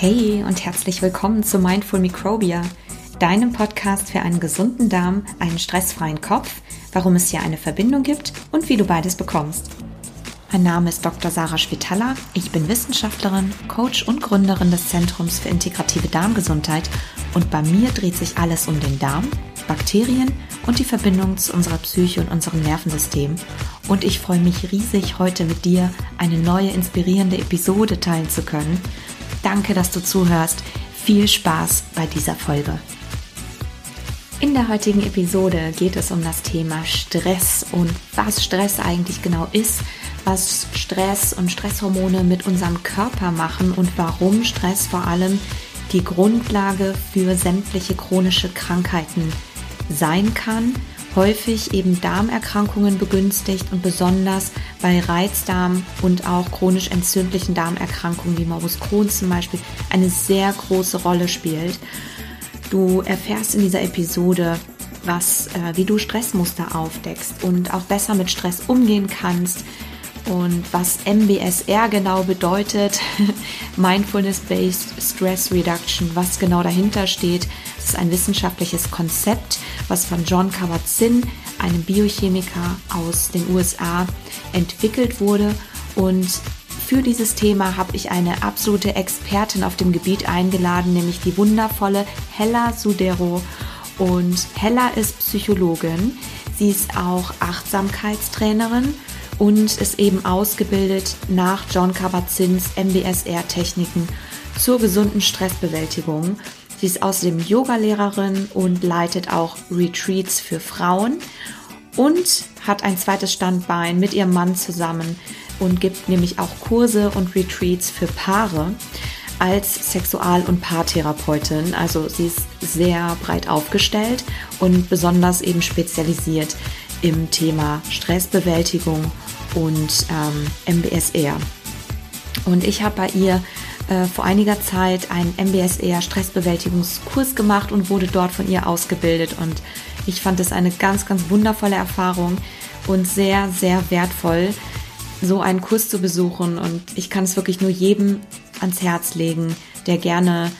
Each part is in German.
Hey und herzlich willkommen zu Mindful Microbia, deinem Podcast für einen gesunden Darm, einen stressfreien Kopf, warum es hier eine Verbindung gibt und wie du beides bekommst. Mein Name ist Dr. Sarah Spitalla, ich bin Wissenschaftlerin, Coach und Gründerin des Zentrums für integrative Darmgesundheit und bei mir dreht sich alles um den Darm, Bakterien und die Verbindung zu unserer Psyche und unserem Nervensystem. Und ich freue mich riesig, heute mit dir eine neue inspirierende Episode teilen zu können Danke, dass du zuhörst. Viel Spaß bei dieser Folge. In der heutigen Episode geht es um das Thema Stress und was Stress eigentlich genau ist, was Stress und Stresshormone mit unserem Körper machen und warum Stress vor allem die Grundlage für sämtliche chronische Krankheiten sein kann häufig eben Darmerkrankungen begünstigt und besonders bei Reizdarm und auch chronisch entzündlichen Darmerkrankungen wie Morbus Crohn zum Beispiel eine sehr große Rolle spielt. Du erfährst in dieser Episode, was, äh, wie du Stressmuster aufdeckst und auch besser mit Stress umgehen kannst, und was MBSR genau bedeutet, Mindfulness-Based Stress Reduction, was genau dahinter steht. Das ist ein wissenschaftliches Konzept, was von John Kabat-Zinn, einem Biochemiker aus den USA, entwickelt wurde. Und für dieses Thema habe ich eine absolute Expertin auf dem Gebiet eingeladen, nämlich die wundervolle Hella Sudero. Und Hella ist Psychologin. Sie ist auch Achtsamkeitstrainerin und ist eben ausgebildet nach John Kabat-Zinns MBSR-Techniken zur gesunden Stressbewältigung. Sie ist außerdem Yogalehrerin und leitet auch Retreats für Frauen und hat ein zweites Standbein mit ihrem Mann zusammen und gibt nämlich auch Kurse und Retreats für Paare als Sexual- und Paartherapeutin. Also sie ist sehr breit aufgestellt und besonders eben spezialisiert im Thema Stressbewältigung und ähm, MBSR. Und ich habe bei ihr äh, vor einiger Zeit einen MBSR Stressbewältigungskurs gemacht und wurde dort von ihr ausgebildet. Und ich fand es eine ganz, ganz wundervolle Erfahrung und sehr, sehr wertvoll, so einen Kurs zu besuchen. Und ich kann es wirklich nur jedem ans Herz legen, der gerne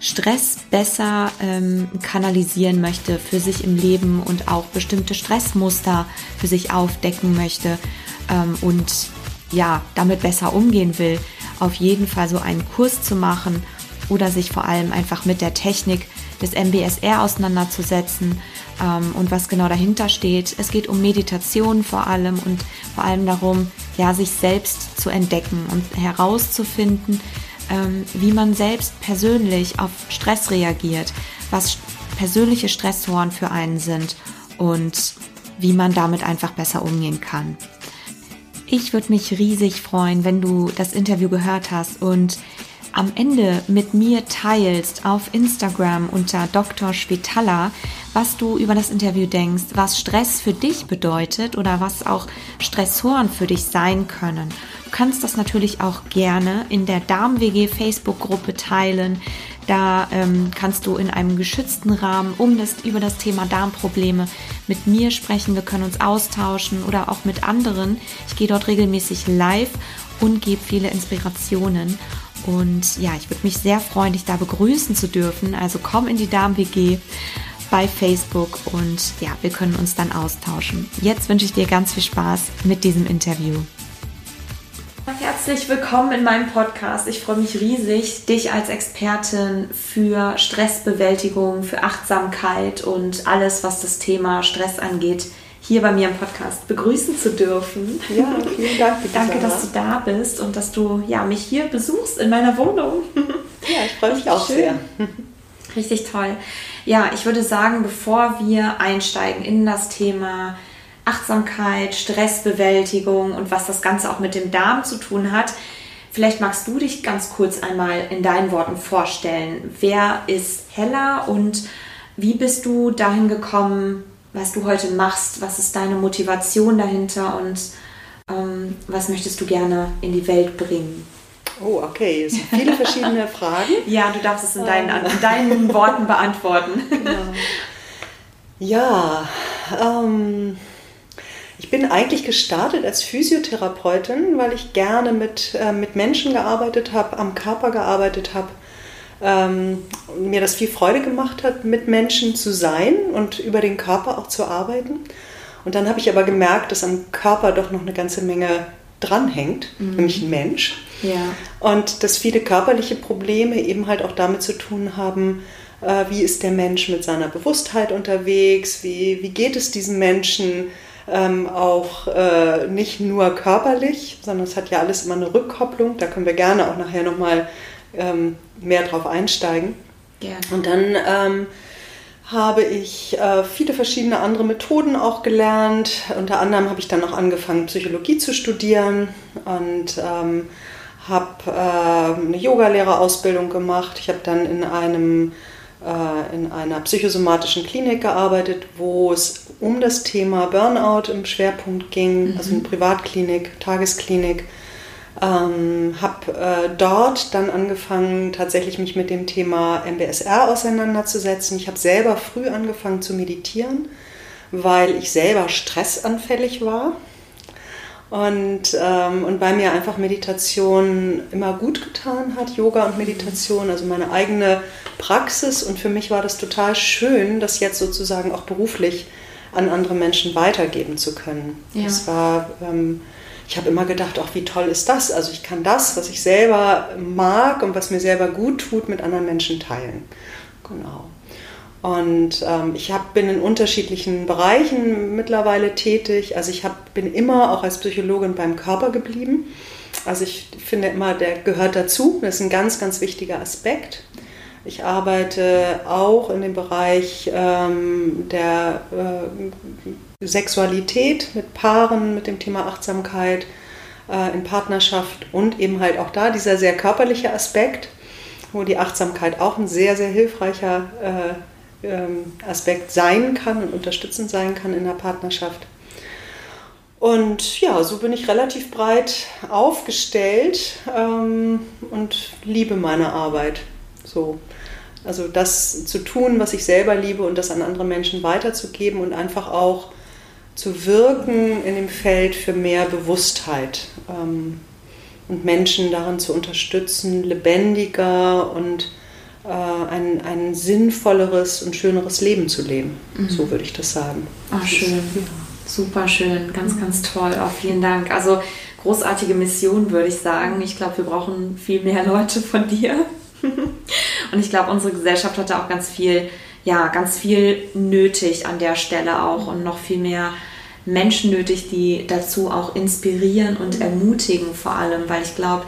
Stress besser ähm, kanalisieren möchte für sich im Leben und auch bestimmte Stressmuster für sich aufdecken möchte ähm, und ja, damit besser umgehen will, auf jeden Fall so einen Kurs zu machen oder sich vor allem einfach mit der Technik des MBSR auseinanderzusetzen ähm, und was genau dahinter steht. Es geht um Meditation vor allem und vor allem darum, ja, sich selbst zu entdecken und herauszufinden, ähm, wie man selbst persönlich auf Stress reagiert, was persönliche Stressoren für einen sind und wie man damit einfach besser umgehen kann. Ich würde mich riesig freuen, wenn du das Interview gehört hast und am Ende mit mir teilst auf Instagram unter Dr. Spitalla, was du über das Interview denkst, was Stress für dich bedeutet oder was auch Stressoren für dich sein können. Du kannst das natürlich auch gerne in der Darm-WG Facebook-Gruppe teilen. Da ähm, kannst du in einem geschützten Rahmen um das, über das Thema Darmprobleme mit mir sprechen. Wir können uns austauschen oder auch mit anderen. Ich gehe dort regelmäßig live und gebe viele Inspirationen. Und ja, ich würde mich sehr freuen, dich da begrüßen zu dürfen. Also komm in die Darm-WG bei Facebook und ja, wir können uns dann austauschen. Jetzt wünsche ich dir ganz viel Spaß mit diesem Interview. Herzlich willkommen in meinem Podcast. Ich freue mich riesig, dich als Expertin für Stressbewältigung, für Achtsamkeit und alles, was das Thema Stress angeht, hier bei mir im Podcast begrüßen zu dürfen. Ja, vielen Dank. Danke, Sarah. dass du da bist und dass du ja, mich hier besuchst in meiner Wohnung. Ja, ich freue mich auch schön. sehr. Richtig toll. Ja, ich würde sagen, bevor wir einsteigen in das Thema Achtsamkeit, Stressbewältigung und was das Ganze auch mit dem Darm zu tun hat. Vielleicht magst du dich ganz kurz einmal in deinen Worten vorstellen. Wer ist Hella und wie bist du dahin gekommen, was du heute machst? Was ist deine Motivation dahinter und ähm, was möchtest du gerne in die Welt bringen? Oh, okay. Es sind viele verschiedene Fragen. ja, du darfst es in deinen, in deinen Worten beantworten. Genau. Ja, ähm, ich bin eigentlich gestartet als Physiotherapeutin, weil ich gerne mit, äh, mit Menschen gearbeitet habe, am Körper gearbeitet habe ähm, mir das viel Freude gemacht hat, mit Menschen zu sein und über den Körper auch zu arbeiten. Und dann habe ich aber gemerkt, dass am Körper doch noch eine ganze Menge dranhängt, mhm. nämlich ein Mensch. Ja. Und dass viele körperliche Probleme eben halt auch damit zu tun haben, äh, wie ist der Mensch mit seiner Bewusstheit unterwegs, wie, wie geht es diesem Menschen ähm, auch äh, nicht nur körperlich, sondern es hat ja alles immer eine Rückkopplung. Da können wir gerne auch nachher nochmal ähm, mehr drauf einsteigen. Gerne. Und dann ähm, habe ich äh, viele verschiedene andere Methoden auch gelernt. Unter anderem habe ich dann auch angefangen, Psychologie zu studieren und ähm, habe äh, eine Yogalehrerausbildung gemacht. Ich habe dann in einem in einer psychosomatischen Klinik gearbeitet, wo es um das Thema Burnout im Schwerpunkt ging, mhm. also eine Privatklinik, Tagesklinik. Ähm, habe äh, dort dann angefangen, tatsächlich mich mit dem Thema MBSR auseinanderzusetzen. Ich habe selber früh angefangen zu meditieren, weil ich selber stressanfällig war. Und, ähm, und weil mir einfach Meditation immer gut getan hat, Yoga und Meditation, also meine eigene Praxis. Und für mich war das total schön, das jetzt sozusagen auch beruflich an andere Menschen weitergeben zu können. Ja. Das war, ähm, ich habe immer gedacht, ach, wie toll ist das? Also ich kann das, was ich selber mag und was mir selber gut tut, mit anderen Menschen teilen. Genau. Und ähm, ich hab, bin in unterschiedlichen Bereichen mittlerweile tätig. Also ich hab, bin immer auch als Psychologin beim Körper geblieben. Also ich finde immer, der gehört dazu. Das ist ein ganz, ganz wichtiger Aspekt. Ich arbeite auch in dem Bereich ähm, der äh, Sexualität mit Paaren, mit dem Thema Achtsamkeit äh, in Partnerschaft und eben halt auch da dieser sehr körperliche Aspekt, wo die Achtsamkeit auch ein sehr, sehr hilfreicher äh, Aspekt sein kann und unterstützend sein kann in der Partnerschaft. Und ja, so bin ich relativ breit aufgestellt ähm, und liebe meine Arbeit. So. Also das zu tun, was ich selber liebe und das an andere Menschen weiterzugeben und einfach auch zu wirken in dem Feld für mehr Bewusstheit ähm, und Menschen darin zu unterstützen, lebendiger und ein, ein sinnvolleres und schöneres Leben zu leben. Mhm. So würde ich das sagen. Ach, schön. Ja. Super schön, ganz, ganz toll. Auch vielen Dank. Also großartige Mission, würde ich sagen. Ich glaube, wir brauchen viel mehr Leute von dir. und ich glaube, unsere Gesellschaft hat da auch ganz viel, ja, ganz viel nötig an der Stelle auch und noch viel mehr Menschen nötig, die dazu auch inspirieren und ermutigen vor allem, weil ich glaube,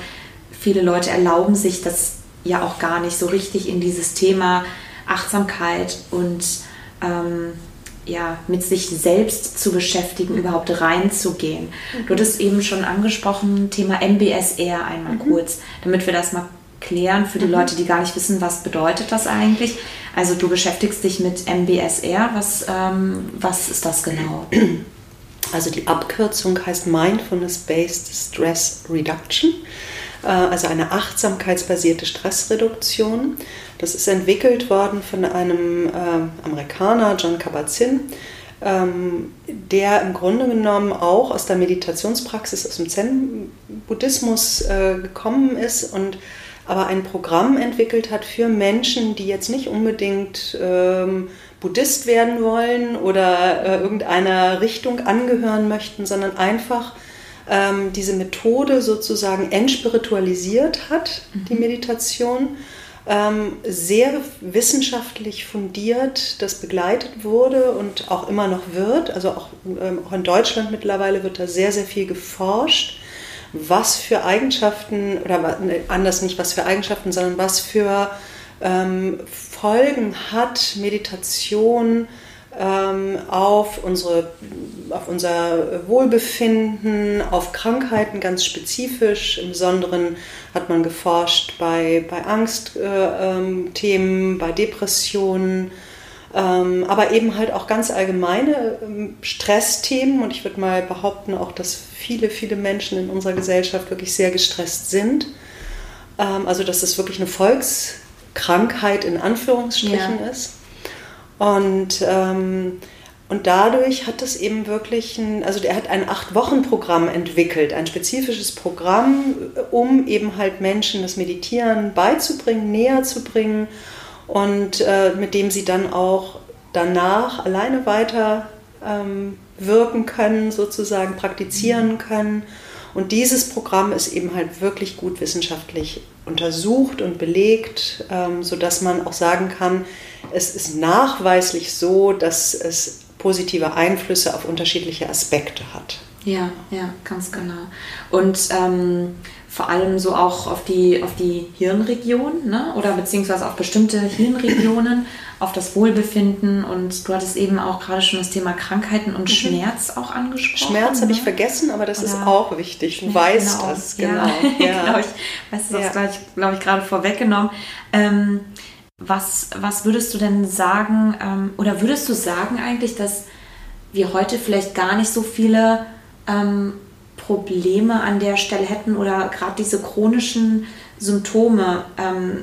viele Leute erlauben sich das ja auch gar nicht so richtig in dieses Thema Achtsamkeit und ähm, ja, mit sich selbst zu beschäftigen, überhaupt reinzugehen. Mhm. Du hattest eben schon angesprochen, Thema MBSR einmal mhm. kurz, damit wir das mal klären für die mhm. Leute, die gar nicht wissen, was bedeutet das eigentlich. Also du beschäftigst dich mit MBSR, was, ähm, was ist das genau? Also die Abkürzung heißt Mindfulness-Based Stress Reduction. Äh, also eine achtsamkeitsbasierte Stressreduktion. Das ist entwickelt worden von einem äh, Amerikaner, John Kabat-Zinn, ähm, der im Grunde genommen auch aus der Meditationspraxis, aus dem Zen-Buddhismus äh, gekommen ist und aber ein Programm entwickelt hat für Menschen, die jetzt nicht unbedingt ähm, Buddhist werden wollen oder irgendeiner Richtung angehören möchten, sondern einfach ähm, diese Methode sozusagen entspiritualisiert hat, mhm. die Meditation. Ähm, sehr wissenschaftlich fundiert, das begleitet wurde und auch immer noch wird. Also auch, ähm, auch in Deutschland mittlerweile wird da sehr, sehr viel geforscht, was für Eigenschaften, oder anders nicht was für Eigenschaften, sondern was für ähm, Folgen hat Meditation auf, unsere, auf unser Wohlbefinden, auf Krankheiten ganz spezifisch. Im Besonderen hat man geforscht bei, bei Angstthemen, äh, ähm, bei Depressionen, ähm, aber eben halt auch ganz allgemeine ähm, Stressthemen. Und ich würde mal behaupten auch, dass viele, viele Menschen in unserer Gesellschaft wirklich sehr gestresst sind. Ähm, also dass es wirklich eine Volkskrankheit in Anführungsstrichen ja. ist. Und, ähm, Und dadurch hat es eben wirklich ein, also der hat ein Acht-Wochen-Programm entwickelt, ein spezifisches Programm, um eben halt Menschen das Meditieren beizubringen, näher zu bringen und äh, mit dem sie dann auch danach alleine weiter ähm, wirken können, sozusagen praktizieren können. Und dieses Programm ist eben halt wirklich gut wissenschaftlich untersucht und belegt, ähm, sodass man auch sagen kann, es ist nachweislich so, dass es positive Einflüsse auf unterschiedliche Aspekte hat. Ja, ja, ganz genau. Und ähm, vor allem so auch auf die, auf die Hirnregion ne? oder beziehungsweise auf bestimmte Hirnregionen, auf das Wohlbefinden. Und du hattest eben auch gerade schon das Thema Krankheiten und mhm. Schmerz auch angesprochen. Schmerz ne? habe ich vergessen, aber das oder ist auch wichtig. Du weißt genau. das, genau. Ja, ja. genau. Ich weiß das ja. glaube ich, gerade vorweggenommen. Ähm, was, was würdest du denn sagen, ähm, oder würdest du sagen eigentlich, dass wir heute vielleicht gar nicht so viele ähm, Probleme an der Stelle hätten oder gerade diese chronischen Symptome, ähm,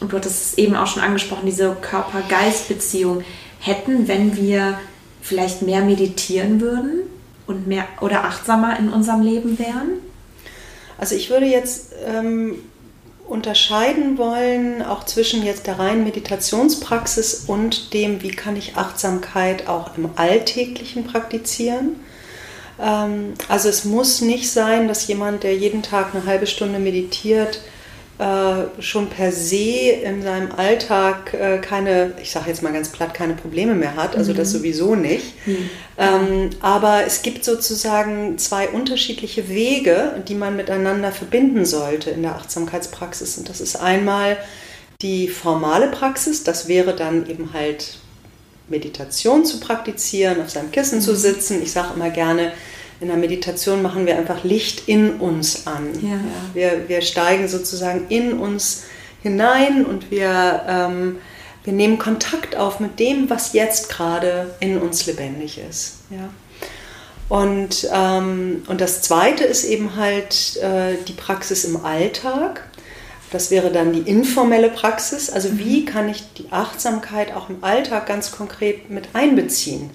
du hattest es eben auch schon angesprochen, diese Körper-Geist-Beziehung hätten, wenn wir vielleicht mehr meditieren würden und mehr oder achtsamer in unserem Leben wären? Also ich würde jetzt ähm, unterscheiden wollen, auch zwischen jetzt der reinen Meditationspraxis und dem, wie kann ich Achtsamkeit auch im Alltäglichen praktizieren. Ähm, also es muss nicht sein, dass jemand, der jeden Tag eine halbe Stunde meditiert, äh, schon per se in seinem Alltag äh, keine, ich sage jetzt mal ganz platt, keine Probleme mehr hat, also mhm. das sowieso nicht. Mhm. Ähm, aber es gibt sozusagen zwei unterschiedliche Wege, die man miteinander verbinden sollte in der Achtsamkeitspraxis. Und das ist einmal die formale Praxis, das wäre dann eben halt Meditation zu praktizieren, auf seinem Kissen mhm. zu sitzen. Ich sage immer gerne, in der Meditation machen wir einfach Licht in uns an. Ja. Wir, wir steigen sozusagen in uns hinein und wir, ähm, wir nehmen Kontakt auf mit dem, was jetzt gerade in uns lebendig ist. Ja. Und, ähm, und das Zweite ist eben halt äh, die Praxis im Alltag. Das wäre dann die informelle Praxis. Also wie mhm. kann ich die Achtsamkeit auch im Alltag ganz konkret mit einbeziehen?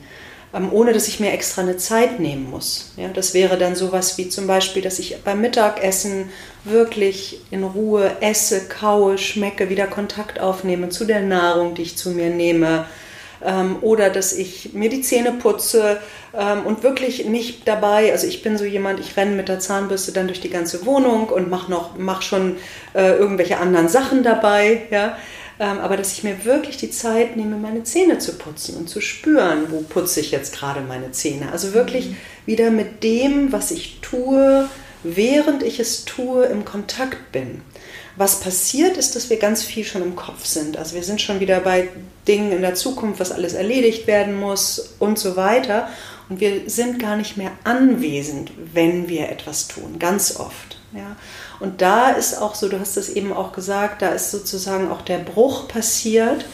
Ähm, ohne dass ich mir extra eine Zeit nehmen muss. Ja, das wäre dann sowas wie zum Beispiel, dass ich beim Mittagessen wirklich in Ruhe esse, kaue, schmecke, wieder Kontakt aufnehme zu der Nahrung, die ich zu mir nehme. Ähm, oder dass ich mir die Zähne putze ähm, und wirklich nicht dabei, also ich bin so jemand, ich renne mit der Zahnbürste dann durch die ganze Wohnung und mache mach schon äh, irgendwelche anderen Sachen dabei. Ja? Ähm, aber dass ich mir wirklich die Zeit nehme, meine Zähne zu putzen und zu spüren, wo putze ich jetzt gerade meine Zähne. Also wirklich mhm. wieder mit dem, was ich tue, während ich es tue, im Kontakt bin. Was passiert ist, dass wir ganz viel schon im Kopf sind. Also wir sind schon wieder bei Dingen in der Zukunft, was alles erledigt werden muss und so weiter. Und wir sind gar nicht mehr anwesend, wenn wir etwas tun, ganz oft. Ja. Und da ist auch so, du hast es eben auch gesagt, da ist sozusagen auch der Bruch passiert,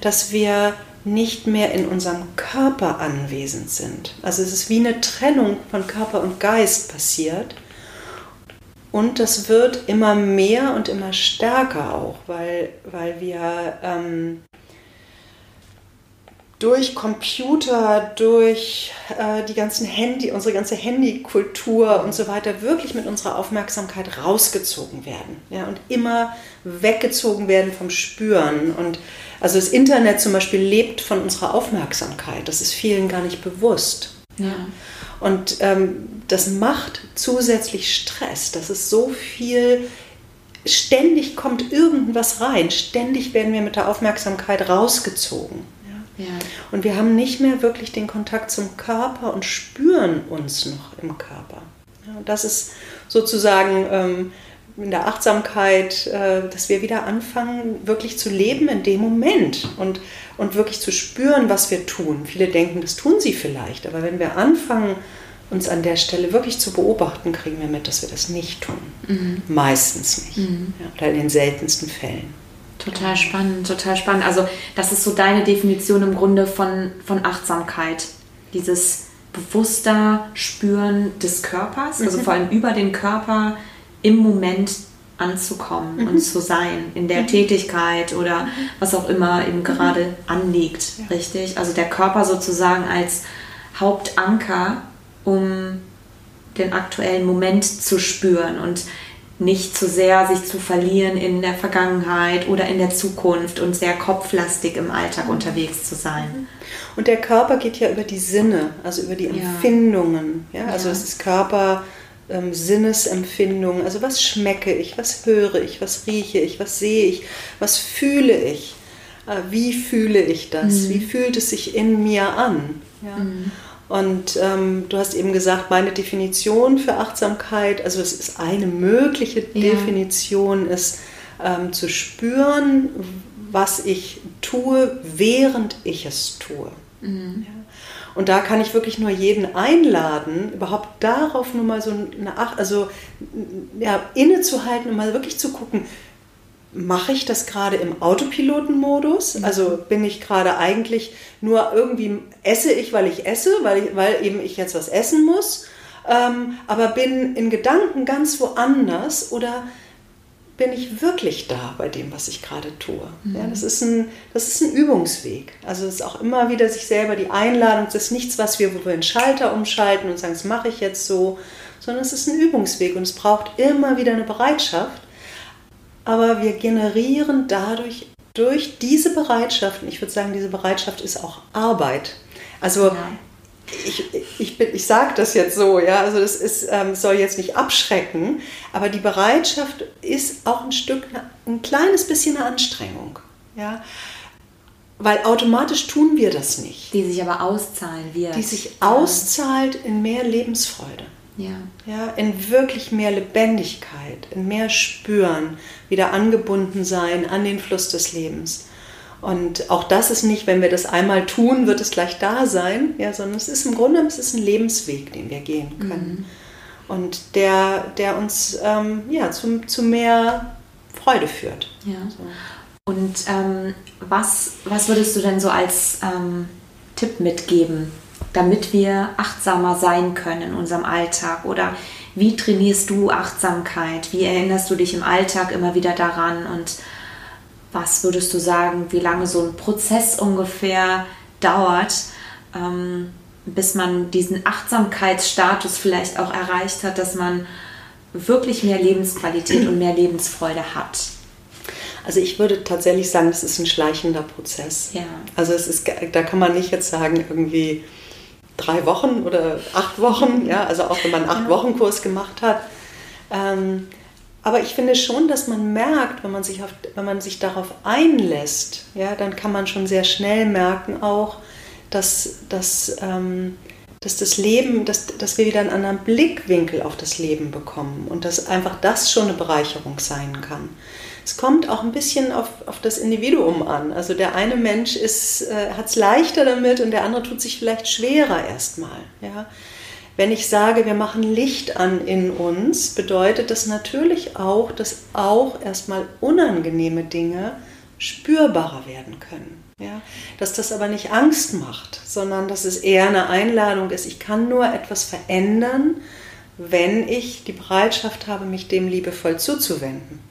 dass wir nicht mehr in unserem Körper anwesend sind. Also es ist wie eine Trennung von Körper und Geist passiert. Und das wird immer mehr und immer stärker auch, weil, weil wir ähm, durch Computer, durch äh, die ganzen Handy, unsere ganze Handykultur und so weiter wirklich mit unserer Aufmerksamkeit rausgezogen werden ja, und immer weggezogen werden vom Spüren. Und also das Internet zum Beispiel lebt von unserer Aufmerksamkeit. Das ist vielen gar nicht bewusst. Ja. Und ähm, das macht zusätzlich Stress. Das ist so viel ständig kommt irgendwas rein, ständig werden wir mit der Aufmerksamkeit rausgezogen. Ja. Und wir haben nicht mehr wirklich den Kontakt zum Körper und spüren uns noch im Körper. Ja, und das ist sozusagen ähm, in der Achtsamkeit, äh, dass wir wieder anfangen, wirklich zu leben in dem Moment und, und wirklich zu spüren, was wir tun. Viele denken, das tun sie vielleicht, aber wenn wir anfangen, uns an der Stelle wirklich zu beobachten, kriegen wir mit, dass wir das nicht tun. Mhm. Meistens nicht. Mhm. Ja, oder in den seltensten Fällen. Total spannend, total spannend. Also das ist so deine Definition im Grunde von, von Achtsamkeit. Dieses bewusster Spüren des Körpers, also mhm. vor allem über den Körper im Moment anzukommen mhm. und zu sein, in der mhm. Tätigkeit oder mhm. was auch immer eben gerade anliegt, ja. richtig? Also der Körper sozusagen als Hauptanker, um den aktuellen Moment zu spüren und nicht zu sehr sich zu verlieren in der Vergangenheit oder in der Zukunft und sehr kopflastig im Alltag unterwegs zu sein. Und der Körper geht ja über die Sinne, also über die Empfindungen. Ja, ja also es ist Körper, ähm, Sinnesempfindungen. Also was schmecke ich, was höre ich, was rieche ich, was sehe ich, was fühle ich, äh, wie fühle ich das, mhm. wie fühlt es sich in mir an. Ja? Mhm. Und ähm, du hast eben gesagt, meine Definition für Achtsamkeit, also es ist eine mögliche ja. Definition, ist ähm, zu spüren, was ich tue, während ich es tue. Mhm. Ja. Und da kann ich wirklich nur jeden einladen, überhaupt darauf nur mal so eine Acht, also ja, innezuhalten und mal wirklich zu gucken, mache ich das gerade im Autopilotenmodus? Mhm. Also bin ich gerade eigentlich nur irgendwie, esse ich, weil ich esse, weil, ich, weil eben ich jetzt was essen muss, ähm, aber bin in Gedanken ganz woanders oder bin ich wirklich da bei dem, was ich gerade tue? Mhm. Ja, das, ist ein, das ist ein Übungsweg. Also es ist auch immer wieder sich selber die Einladung, das ist nichts, was wir, wo wir einen Schalter umschalten und sagen, das mache ich jetzt so, sondern es ist ein Übungsweg und es braucht immer wieder eine Bereitschaft aber wir generieren dadurch durch diese Bereitschaft, ich würde sagen, diese Bereitschaft ist auch Arbeit. Also ja. ich, ich, ich sage das jetzt so, ja, also das ist, ähm, soll jetzt nicht abschrecken, aber die Bereitschaft ist auch ein Stück, ein kleines bisschen eine Anstrengung. Ja. Weil automatisch tun wir das nicht. Die sich aber auszahlen wird. Die sich auszahlt in mehr Lebensfreude. Ja. ja. In wirklich mehr Lebendigkeit, in mehr Spüren, wieder angebunden sein an den Fluss des Lebens. Und auch das ist nicht, wenn wir das einmal tun, wird es gleich da sein, ja, sondern es ist im Grunde es ist ein Lebensweg, den wir gehen können. Mhm. Und der, der uns ähm, ja, zu, zu mehr Freude führt. Ja. So. Und ähm, was, was würdest du denn so als ähm, Tipp mitgeben damit wir achtsamer sein können in unserem Alltag? Oder wie trainierst du Achtsamkeit? Wie erinnerst du dich im Alltag immer wieder daran? Und was würdest du sagen, wie lange so ein Prozess ungefähr dauert, ähm, bis man diesen Achtsamkeitsstatus vielleicht auch erreicht hat, dass man wirklich mehr Lebensqualität und mehr Lebensfreude hat? Also ich würde tatsächlich sagen, es ist ein schleichender Prozess. Ja. Also es ist, da kann man nicht jetzt sagen, irgendwie drei Wochen oder acht Wochen, ja, also auch wenn man einen acht Wochen Kurs gemacht hat. Ähm, aber ich finde schon, dass man merkt, wenn man sich, auf, wenn man sich darauf einlässt, ja, dann kann man schon sehr schnell merken auch, dass, dass, ähm, dass das Leben, dass, dass wir wieder einen anderen Blickwinkel auf das Leben bekommen und dass einfach das schon eine Bereicherung sein kann es kommt auch ein bisschen auf, auf das Individuum an. Also der eine Mensch äh, hat es leichter damit und der andere tut sich vielleicht schwerer erstmal. Ja? Wenn ich sage, wir machen Licht an in uns, bedeutet das natürlich auch, dass auch erstmal unangenehme Dinge spürbarer werden können. Ja? Dass das aber nicht Angst macht, sondern dass es eher eine Einladung ist, ich kann nur etwas verändern, wenn ich die Bereitschaft habe, mich dem liebevoll zuzuwenden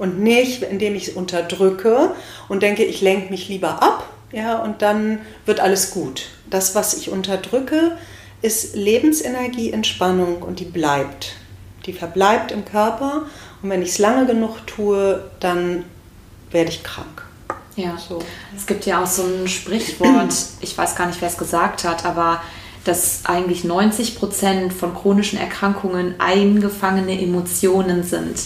und nicht, indem ich es unterdrücke und denke, ich lenke mich lieber ab, ja, und dann wird alles gut. Das, was ich unterdrücke, ist Lebensenergie, Entspannung und die bleibt. Die verbleibt im Körper und wenn ich es lange genug tue, dann werde ich krank. Ja, so. es gibt ja auch so ein Sprichwort, ich weiß gar nicht, wer es gesagt hat, aber dass eigentlich 90 Prozent von chronischen Erkrankungen eingefangene Emotionen sind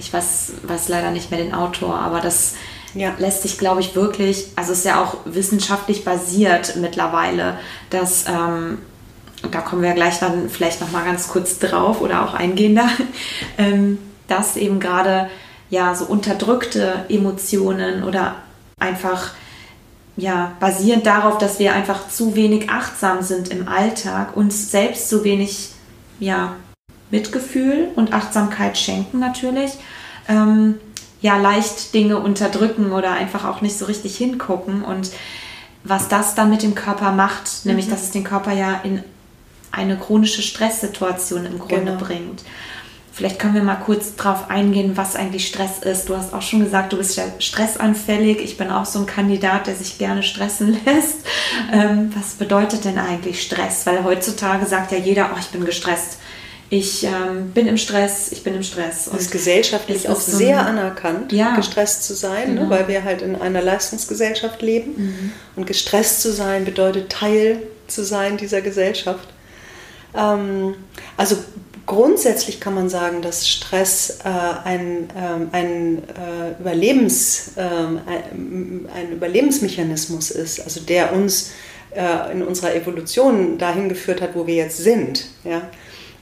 ich weiß, weiß leider nicht mehr den Autor, aber das ja. lässt sich, glaube ich, wirklich, also ist ja auch wissenschaftlich basiert mittlerweile, dass, ähm, da kommen wir gleich dann vielleicht nochmal ganz kurz drauf oder auch eingehender, ähm, dass eben gerade ja so unterdrückte Emotionen oder einfach ja basierend darauf, dass wir einfach zu wenig achtsam sind im Alltag, uns selbst zu wenig ja Mitgefühl und Achtsamkeit schenken natürlich, ähm, ja leicht Dinge unterdrücken oder einfach auch nicht so richtig hingucken und was das dann mit dem Körper macht, nämlich mhm. dass es den Körper ja in eine chronische Stresssituation im Grunde genau. bringt. Vielleicht können wir mal kurz drauf eingehen, was eigentlich Stress ist. Du hast auch schon gesagt, du bist ja stressanfällig. Ich bin auch so ein Kandidat, der sich gerne stressen lässt. Ähm, was bedeutet denn eigentlich Stress? Weil heutzutage sagt ja jeder, oh, ich bin gestresst. Ich ähm, bin im Stress, ich bin im Stress. Und das ist gesellschaftlich auch so sehr anerkannt, ja, gestresst zu sein, ne, genau. ne, weil wir halt in einer Leistungsgesellschaft leben. Mhm. Und gestresst zu sein bedeutet Teil zu sein dieser Gesellschaft. Ähm, also grundsätzlich kann man sagen, dass Stress äh, ein, ähm, ein, äh, Überlebens, äh, ein, Überlebensmechanismus ist, also der uns äh, in unserer Evolution dahin geführt hat, wo wir jetzt sind. Ja?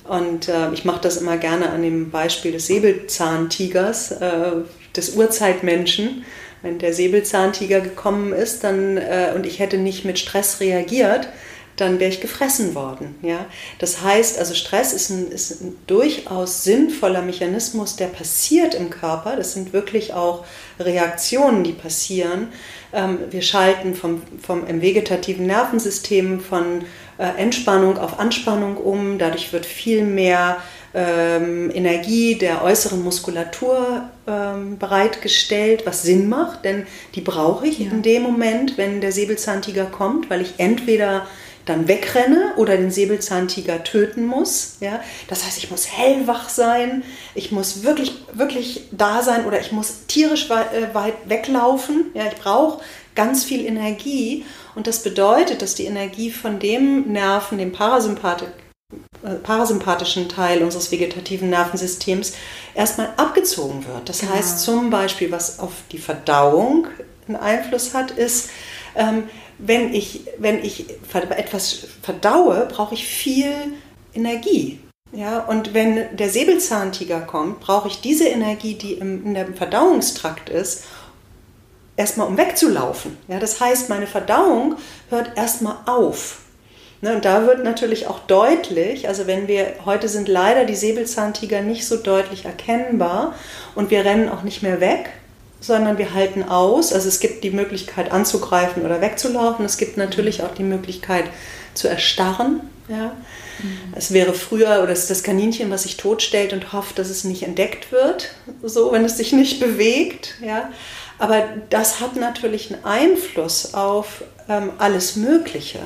Und äh, ich mache das immer gerne an dem Beispiel des Säbelzahntigers, äh, des Urzeitmenschen. Wenn der Säbelzahntiger gekommen ist dann, und ich hätte nicht mit Stress reagiert, dann wäre ich gefressen worden. Ja? Das heißt, also Stress ist ein, ist ein durchaus sinnvoller Mechanismus, der passiert im Körper. Das sind wirklich auch Reaktionen, die passieren. Ähm, wir schalten vom, vom im vegetativen Nervensystem von äh, Entspannung auf Anspannung um. Dadurch wird viel mehr ähm, Energie der äußeren Muskulatur ähm, bereitgestellt, was Sinn macht, denn die brauche ich ja. in dem Moment, wenn der Säbelzahntiger kommt, weil ich entweder dann wegrenne oder den Säbelzahntiger töten muss. Ja? Das heißt, ich muss hellwach sein, ich muss wirklich, wirklich da sein oder ich muss tierisch weit, äh, weit weglaufen. Ja? Ich brauche ganz viel Energie und das bedeutet, dass die Energie von dem Nerven, dem Parasympathik, äh, parasympathischen Teil unseres vegetativen Nervensystems erstmal abgezogen wird. Das genau. heißt zum Beispiel, was auf die Verdauung einen Einfluss hat, ist, ähm, wenn ich, wenn ich etwas verdaue, brauche ich viel Energie. Ja, und wenn der Säbelzahntiger kommt, brauche ich diese Energie, die im, in dem Verdauungstrakt ist, erstmal um wegzulaufen. Ja, das heißt, meine Verdauung hört erstmal auf. Ne, und da wird natürlich auch deutlich, also wenn wir, heute sind leider die Säbelzahntiger nicht so deutlich erkennbar und wir rennen auch nicht mehr weg, sondern wir halten aus. Also es gibt die Möglichkeit anzugreifen oder wegzulaufen. Es gibt natürlich auch die Möglichkeit zu erstarren. Ja. Mhm. Es wäre früher, oder es ist das Kaninchen, was sich totstellt und hofft, dass es nicht entdeckt wird, so wenn es sich nicht bewegt. Ja. Aber das hat natürlich einen Einfluss auf ähm, alles Mögliche.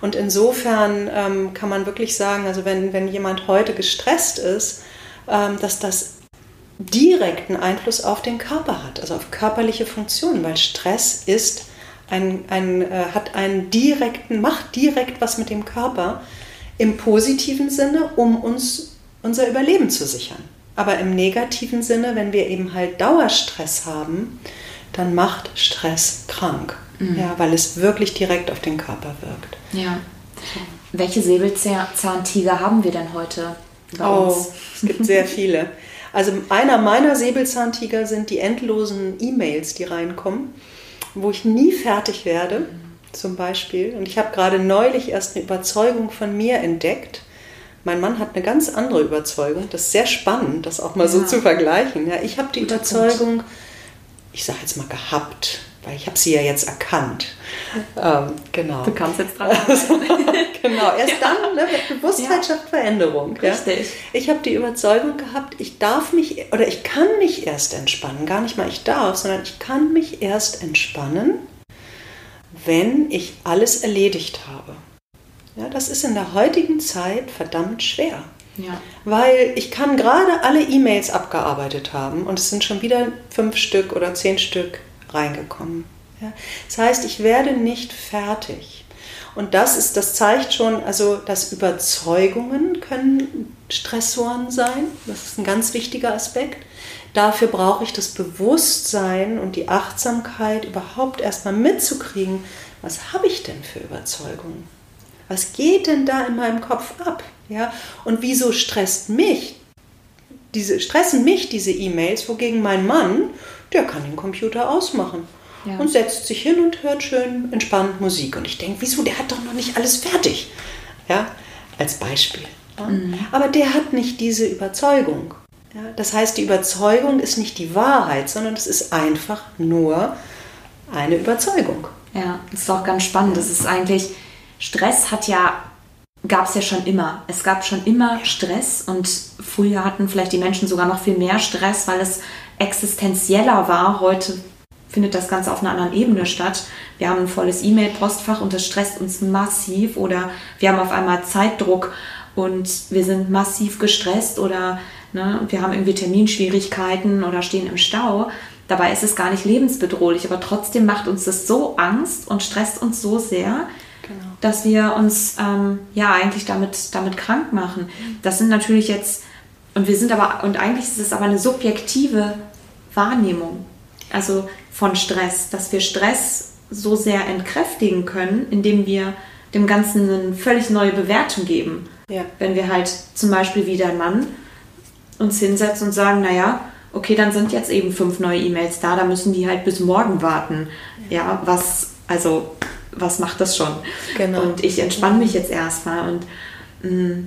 Und insofern ähm, kann man wirklich sagen, also wenn, wenn jemand heute gestresst ist, ähm, dass das direkten Einfluss auf den Körper hat, also auf körperliche Funktionen, weil Stress ist ein, ein, äh, hat einen direkten, macht direkt was mit dem Körper im positiven Sinne, um uns unser Überleben zu sichern. Aber im negativen Sinne, wenn wir eben halt Dauerstress haben, dann macht Stress krank, mhm. ja, weil es wirklich direkt auf den Körper wirkt. Ja. Welche Säbelzahntiger haben wir denn heute bei oh, uns? Es gibt sehr viele. Also einer meiner Säbelzahntiger sind die endlosen E-Mails, die reinkommen, wo ich nie fertig werde, zum Beispiel. Und ich habe gerade neulich erst eine Überzeugung von mir entdeckt. Mein Mann hat eine ganz andere Überzeugung. Das ist sehr spannend, das auch mal ja. so zu vergleichen. Ja, ich habe die Guter Überzeugung, Punkt. Ich sage jetzt mal gehabt, weil ich habe sie ja jetzt erkannt. Ähm, genau. Du kannst jetzt dran. Genau, erst ja. dann ne, mit Bewusstheit ja. schafft Veränderung. Richtig. Ja? Ich habe die Überzeugung gehabt, ich darf mich oder ich kann mich erst entspannen. Gar nicht mal ich darf, sondern ich kann mich erst entspannen, wenn ich alles erledigt habe. Ja, das ist in der heutigen Zeit verdammt schwer. Ja. Weil ich kann gerade alle E-Mails abgearbeitet haben und es sind schon wieder fünf Stück oder zehn Stück reingekommen. Ja? Das heißt, ich werde nicht fertig. Und das ist, das zeigt schon, also dass Überzeugungen können Stressoren sein. Das ist ein ganz wichtiger Aspekt. Dafür brauche ich das Bewusstsein und die Achtsamkeit, überhaupt erstmal mitzukriegen, was habe ich denn für Überzeugungen? Was geht denn da in meinem Kopf ab? Ja? Und wieso stresst mich diese, stressen mich diese E-Mails, wogegen mein Mann der kann den Computer ausmachen. Ja. Und setzt sich hin und hört schön entspannt Musik. Und ich denke, wieso, der hat doch noch nicht alles fertig. Ja, als Beispiel. Ja? Mhm. Aber der hat nicht diese Überzeugung. Ja? Das heißt, die Überzeugung ist nicht die Wahrheit, sondern es ist einfach nur eine Überzeugung. Ja, das ist auch ganz spannend. Das ist eigentlich, Stress hat ja gab es ja schon immer. Es gab schon immer Stress und früher hatten vielleicht die Menschen sogar noch viel mehr Stress, weil es existenzieller war. Heute findet das Ganze auf einer anderen Ebene statt. Wir haben ein volles E-Mail-Postfach und das stresst uns massiv oder wir haben auf einmal Zeitdruck und wir sind massiv gestresst oder ne, wir haben irgendwie Terminschwierigkeiten oder stehen im Stau. Dabei ist es gar nicht lebensbedrohlich, aber trotzdem macht uns das so Angst und stresst uns so sehr, genau. dass wir uns ähm, ja eigentlich damit, damit krank machen. Das sind natürlich jetzt, und wir sind aber, und eigentlich ist es aber eine subjektive Wahrnehmung, also von Stress, dass wir Stress so sehr entkräftigen können, indem wir dem Ganzen eine völlig neue Bewertung geben. Ja. Wenn wir halt zum Beispiel wie der Mann uns hinsetzen und sagen, naja, okay, dann sind jetzt eben fünf neue E-Mails da, da müssen die halt bis morgen warten. Ja, was, also, was macht das schon? Genau. Und ich entspanne mich jetzt erstmal und mh,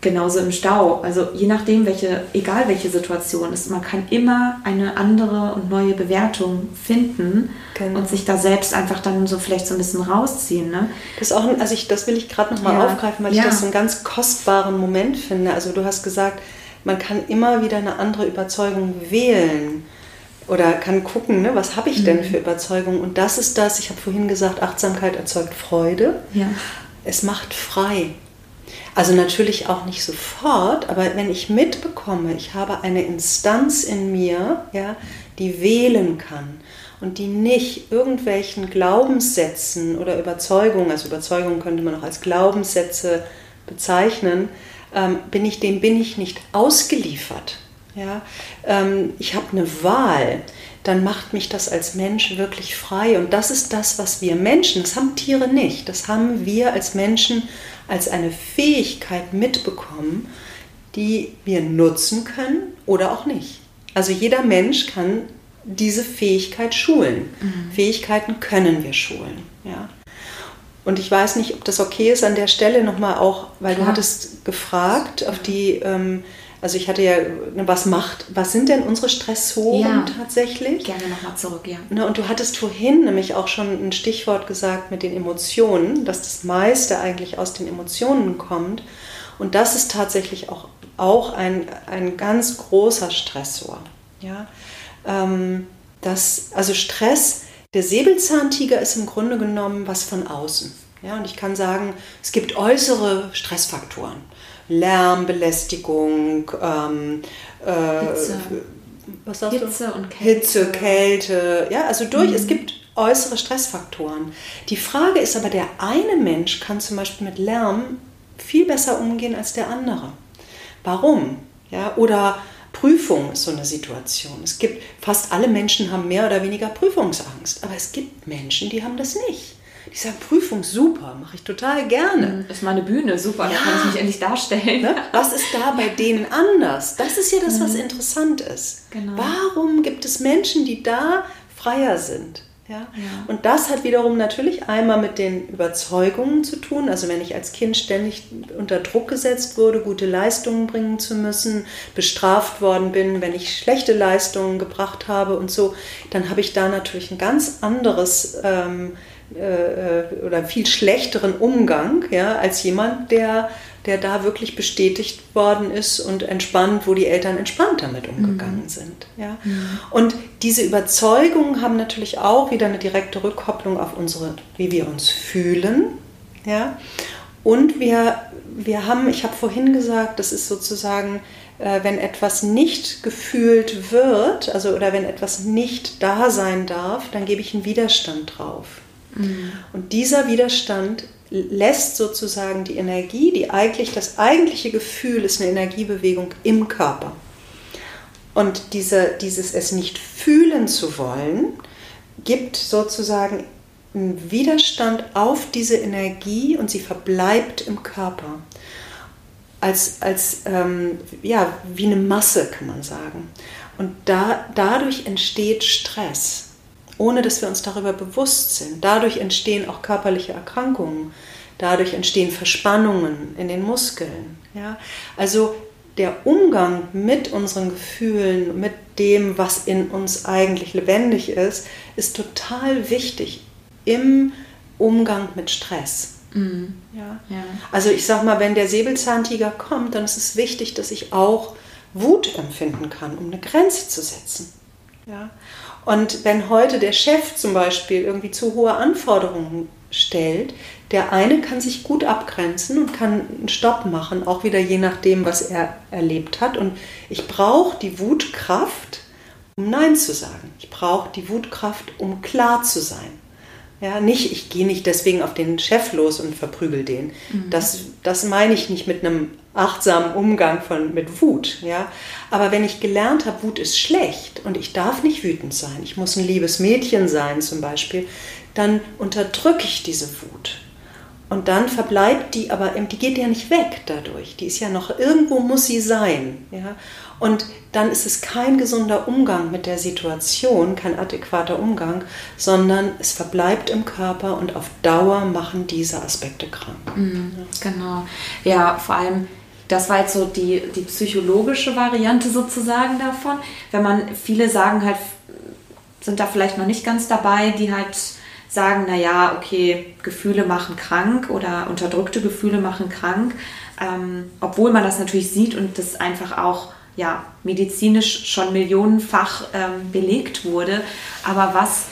genauso im Stau. Also je nachdem, welche, egal welche Situation ist, man kann immer eine andere und neue Bewertung finden genau. und sich da selbst einfach dann so vielleicht so ein bisschen rausziehen. Ne? Das auch, also ich, das will ich gerade nochmal ja. aufgreifen, weil ja. ich das einen ganz kostbaren Moment finde. Also du hast gesagt, man kann immer wieder eine andere Überzeugung wählen oder kann gucken, ne, was habe ich denn mhm. für Überzeugungen. Und das ist das, ich habe vorhin gesagt, Achtsamkeit erzeugt Freude. Ja. Es macht frei. Also natürlich auch nicht sofort, aber wenn ich mitbekomme, ich habe eine Instanz in mir, ja, die wählen kann und die nicht irgendwelchen Glaubenssätzen oder Überzeugungen, also Überzeugungen könnte man auch als Glaubenssätze bezeichnen, ähm, bin ich dem bin ich nicht ausgeliefert. Ja? Ähm, ich habe eine Wahl. Dann macht mich das als Mensch wirklich frei. Und das ist das, was wir Menschen, das haben Tiere nicht, das haben wir als Menschen als eine Fähigkeit mitbekommen, die wir nutzen können oder auch nicht. Also jeder Mensch kann diese Fähigkeit schulen. Mhm. Fähigkeiten können wir schulen. Ja. Und ich weiß nicht, ob das okay ist an der Stelle nochmal auch, weil Klar. du hattest gefragt, auf die, ähm, also ich hatte ja, ne, was macht, was sind denn unsere Stressoren ja, tatsächlich? Gerne nochmal zurück, ja. Ne, und du hattest vorhin nämlich auch schon ein Stichwort gesagt mit den Emotionen, dass das meiste eigentlich aus den Emotionen kommt. Und das ist tatsächlich auch, auch ein, ein ganz großer Stressor. Ja? Ähm, das, also Stress der Säbelzahntiger ist im Grunde genommen was von außen. Ja, und ich kann sagen, es gibt äußere Stressfaktoren. Lärm, Belästigung, ähm, äh, Hitze. Was sagst Hitze du? und Kälte. Hitze, Kälte. Ja, also durch, mhm. es gibt äußere Stressfaktoren. Die Frage ist aber, der eine Mensch kann zum Beispiel mit Lärm viel besser umgehen als der andere. Warum? Ja, oder Prüfung ist so eine Situation. Es gibt, fast alle Menschen haben mehr oder weniger Prüfungsangst, aber es gibt Menschen, die haben das nicht. Die sagen, Prüfung super, mache ich total gerne. Mhm, das ist meine Bühne, super, ja. da kann ich mich endlich darstellen. Ne? Was ist da bei denen anders? Das ist ja das, was mhm. interessant ist. Genau. Warum gibt es Menschen, die da freier sind? Ja? ja? Und das hat wiederum natürlich einmal mit den Überzeugungen zu tun. Also wenn ich als Kind ständig unter Druck gesetzt wurde, gute Leistungen bringen zu müssen, bestraft worden bin, wenn ich schlechte Leistungen gebracht habe und so, dann habe ich da natürlich ein ganz anderes ähm, äh, oder viel schlechteren Umgang ja, als jemand, der der da wirklich bestätigt worden ist und entspannt, wo die Eltern entspannt damit umgegangen mhm. sind. Ja? Mhm. Und diese Überzeugungen haben natürlich auch wieder eine direkte Rückkopplung auf unsere, wie wir uns fühlen. Ja? Und wir, wir haben, ich habe vorhin gesagt, das ist sozusagen, äh, wenn etwas nicht gefühlt wird, also oder wenn etwas nicht da sein darf, dann gebe ich einen Widerstand drauf. Mhm. Und dieser Widerstand lässt sozusagen die Energie, die eigentlich das eigentliche Gefühl ist eine Energiebewegung im Körper. Und diese, dieses es nicht fühlen zu wollen, gibt sozusagen einen Widerstand auf diese Energie und sie verbleibt im Körper. Als, als ähm, ja, wie eine Masse, kann man sagen. Und da, dadurch entsteht Stress ohne dass wir uns darüber bewusst sind. Dadurch entstehen auch körperliche Erkrankungen, dadurch entstehen Verspannungen in den Muskeln. Ja? Also der Umgang mit unseren Gefühlen, mit dem, was in uns eigentlich lebendig ist, ist total wichtig im Umgang mit Stress. Mhm. Ja? ja? Also ich sage mal, wenn der Säbelzahntiger kommt, dann ist es wichtig, dass ich auch Wut empfinden kann, um eine Grenze zu setzen. Ja? Und wenn heute der Chef zum Beispiel irgendwie zu hohe Anforderungen stellt, der eine kann sich gut abgrenzen und kann einen Stopp machen, auch wieder je nachdem, was er erlebt hat. Und ich brauche die Wutkraft, um Nein zu sagen. Ich brauche die Wutkraft, um klar zu sein. Ja, nicht, ich gehe nicht deswegen auf den Chef los und verprügel den. Mhm. Das, das meine ich nicht mit einem achtsamen Umgang von, mit Wut. Ja? Aber wenn ich gelernt habe, Wut ist schlecht und ich darf nicht wütend sein, ich muss ein liebes Mädchen sein zum Beispiel, dann unterdrücke ich diese Wut. Und dann verbleibt die aber, die geht ja nicht weg dadurch. Die ist ja noch, irgendwo muss sie sein. Ja? Und dann ist es kein gesunder Umgang mit der Situation, kein adäquater Umgang, sondern es verbleibt im Körper und auf Dauer machen diese Aspekte krank. Mhm, genau. Ja, vor allem, das war jetzt so die, die psychologische Variante sozusagen davon. Wenn man, viele sagen halt, sind da vielleicht noch nicht ganz dabei, die halt sagen, naja, okay, Gefühle machen krank oder unterdrückte Gefühle machen krank, ähm, obwohl man das natürlich sieht und das einfach auch ja, medizinisch schon millionenfach ähm, belegt wurde. Aber was,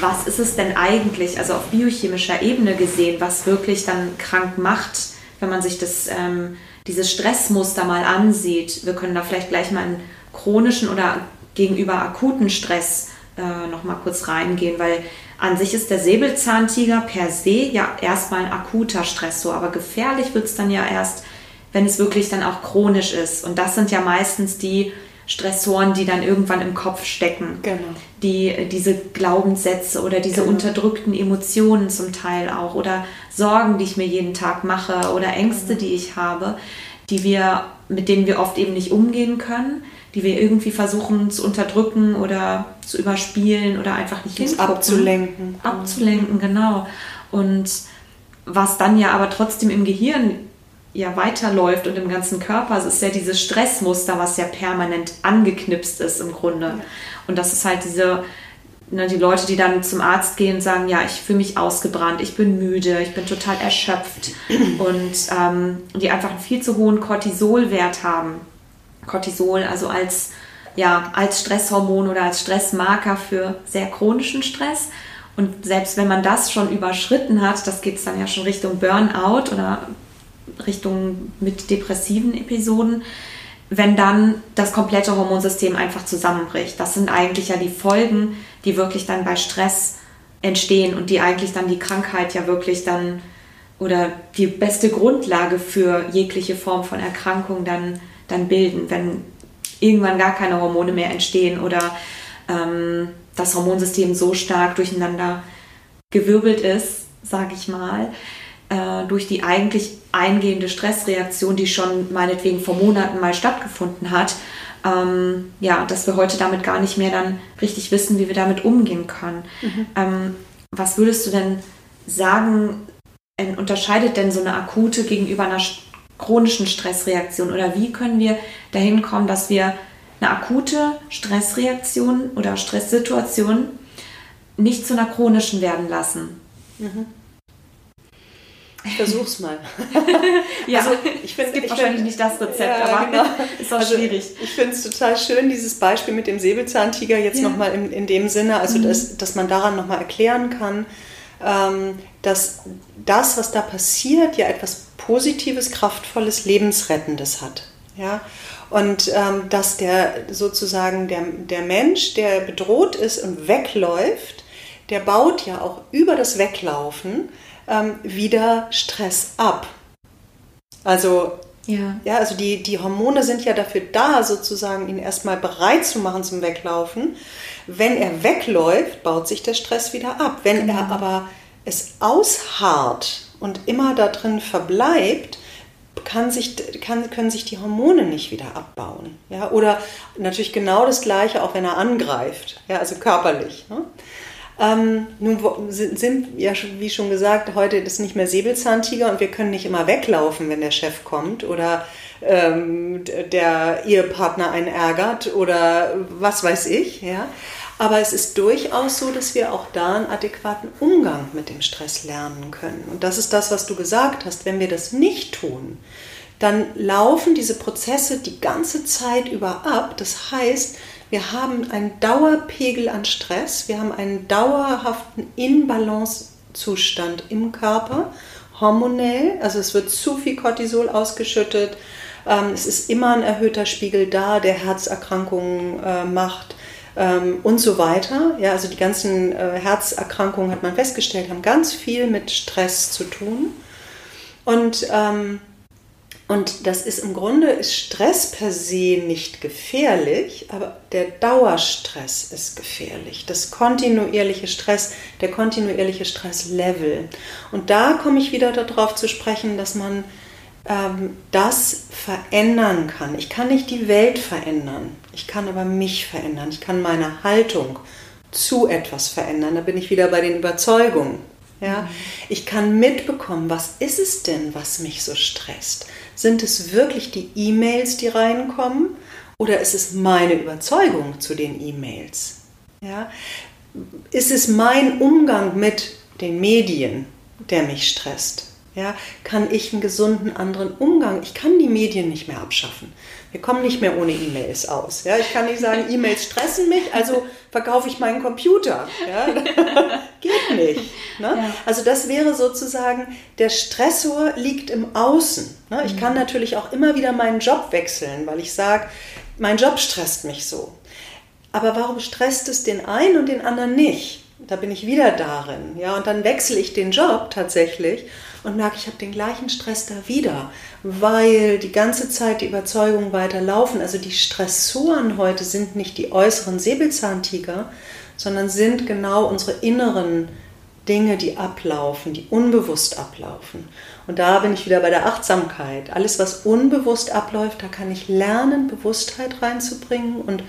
was ist es denn eigentlich, also auf biochemischer Ebene gesehen, was wirklich dann krank macht, wenn man sich das, ähm, dieses Stressmuster mal ansieht? Wir können da vielleicht gleich mal in chronischen oder gegenüber akuten Stress äh, noch mal kurz reingehen, weil an sich ist der Säbelzahntiger per se ja erstmal ein akuter Stressor, aber gefährlich wird es dann ja erst, wenn es wirklich dann auch chronisch ist. Und das sind ja meistens die Stressoren, die dann irgendwann im Kopf stecken. Genau. Die, diese Glaubenssätze oder diese genau. unterdrückten Emotionen zum Teil auch oder Sorgen, die ich mir jeden Tag mache oder Ängste, genau. die ich habe, die wir, mit denen wir oft eben nicht umgehen können, die wir irgendwie versuchen zu unterdrücken oder zu überspielen oder einfach nicht hingucken. Abzulenken. Abzulenken, genau. Und was dann ja aber trotzdem im Gehirn ja weiterläuft und im ganzen Körper. Es ist ja dieses Stressmuster, was ja permanent angeknipst ist im Grunde. Ja. Und das ist halt diese, ne, die Leute, die dann zum Arzt gehen und sagen, ja, ich fühle mich ausgebrannt, ich bin müde, ich bin total erschöpft und ähm, die einfach einen viel zu hohen Cortisolwert haben. Cortisol also als, ja, als Stresshormon oder als Stressmarker für sehr chronischen Stress. Und selbst wenn man das schon überschritten hat, das geht es dann ja schon Richtung Burnout oder Richtung mit depressiven Episoden, wenn dann das komplette Hormonsystem einfach zusammenbricht. Das sind eigentlich ja die Folgen, die wirklich dann bei Stress entstehen und die eigentlich dann die Krankheit ja wirklich dann oder die beste Grundlage für jegliche Form von Erkrankung dann, dann bilden, wenn irgendwann gar keine Hormone mehr entstehen oder ähm, das Hormonsystem so stark durcheinander gewirbelt ist, sage ich mal, äh, durch die eigentlich eingehende Stressreaktion, die schon meinetwegen vor Monaten mal stattgefunden hat, ähm, ja, dass wir heute damit gar nicht mehr dann richtig wissen, wie wir damit umgehen können. Mhm. Ähm, was würdest du denn sagen, unterscheidet denn so eine akute gegenüber einer chronischen Stressreaktion oder wie können wir dahin kommen, dass wir eine akute Stressreaktion oder Stresssituation nicht zu einer chronischen werden lassen? Mhm. Ich versuch's mal. ja, also ich finde, es gibt wahrscheinlich find, nicht das Rezept, ja, aber genau. ist auch also schwierig. Ich finde es total schön, dieses Beispiel mit dem Säbelzahntiger jetzt ja. nochmal in, in dem Sinne, also mhm. dass, dass man daran nochmal erklären kann, ähm, dass das, was da passiert, ja etwas Positives, Kraftvolles, Lebensrettendes hat. Ja? Und ähm, dass der sozusagen der, der Mensch, der bedroht ist und wegläuft, der baut ja auch über das Weglaufen ähm, wieder Stress ab. Also, ja. Ja, also die, die Hormone sind ja dafür da, sozusagen ihn erstmal bereit zu machen zum Weglaufen. Wenn er wegläuft, baut sich der Stress wieder ab. Wenn genau. er aber es ausharrt und immer da drin verbleibt, kann sich, kann, können sich die Hormone nicht wieder abbauen. Ja? Oder natürlich genau das Gleiche, auch wenn er angreift, ja? also körperlich. Ne? Ähm, nun sind ja, wie schon gesagt, heute ist nicht mehr Säbelzahntiger und wir können nicht immer weglaufen, wenn der Chef kommt oder ähm, der Ehepartner einen ärgert oder was weiß ich. Ja? Aber es ist durchaus so, dass wir auch da einen adäquaten Umgang mit dem Stress lernen können. Und das ist das, was du gesagt hast. Wenn wir das nicht tun, dann laufen diese Prozesse die ganze Zeit über ab. Das heißt, wir haben einen Dauerpegel an Stress, wir haben einen dauerhaften Inbalance-Zustand im Körper, hormonell, also es wird zu viel Cortisol ausgeschüttet, ähm, es ist immer ein erhöhter Spiegel da, der Herzerkrankungen äh, macht ähm, und so weiter. Ja, also die ganzen äh, Herzerkrankungen, hat man festgestellt, haben ganz viel mit Stress zu tun. Und ähm, und das ist im Grunde, ist Stress per se nicht gefährlich, aber der Dauerstress ist gefährlich. Das kontinuierliche Stress, der kontinuierliche Stresslevel. Und da komme ich wieder darauf zu sprechen, dass man ähm, das verändern kann. Ich kann nicht die Welt verändern, ich kann aber mich verändern. Ich kann meine Haltung zu etwas verändern. Da bin ich wieder bei den Überzeugungen. Ja? Mhm. Ich kann mitbekommen, was ist es denn, was mich so stresst? Sind es wirklich die E-Mails, die reinkommen? Oder ist es meine Überzeugung zu den E-Mails? Ja? Ist es mein Umgang mit den Medien, der mich stresst? Ja, kann ich einen gesunden anderen Umgang? Ich kann die Medien nicht mehr abschaffen. Wir kommen nicht mehr ohne E-Mails aus. Ja, ich kann nicht sagen, E-Mails stressen mich, also verkaufe ich meinen Computer. Ja, geht nicht. Ne? Ja. Also das wäre sozusagen, der Stressor liegt im Außen. Ne? Ich kann mhm. natürlich auch immer wieder meinen Job wechseln, weil ich sage, mein Job stresst mich so. Aber warum stresst es den einen und den anderen nicht? Da bin ich wieder darin. Ja, und dann wechsle ich den Job tatsächlich und merke, ich habe den gleichen Stress da wieder, weil die ganze Zeit die Überzeugungen weiterlaufen. Also die Stressoren heute sind nicht die äußeren Säbelzahntiger, sondern sind genau unsere inneren Dinge, die ablaufen, die unbewusst ablaufen. Und da bin ich wieder bei der Achtsamkeit. Alles, was unbewusst abläuft, da kann ich lernen, Bewusstheit reinzubringen und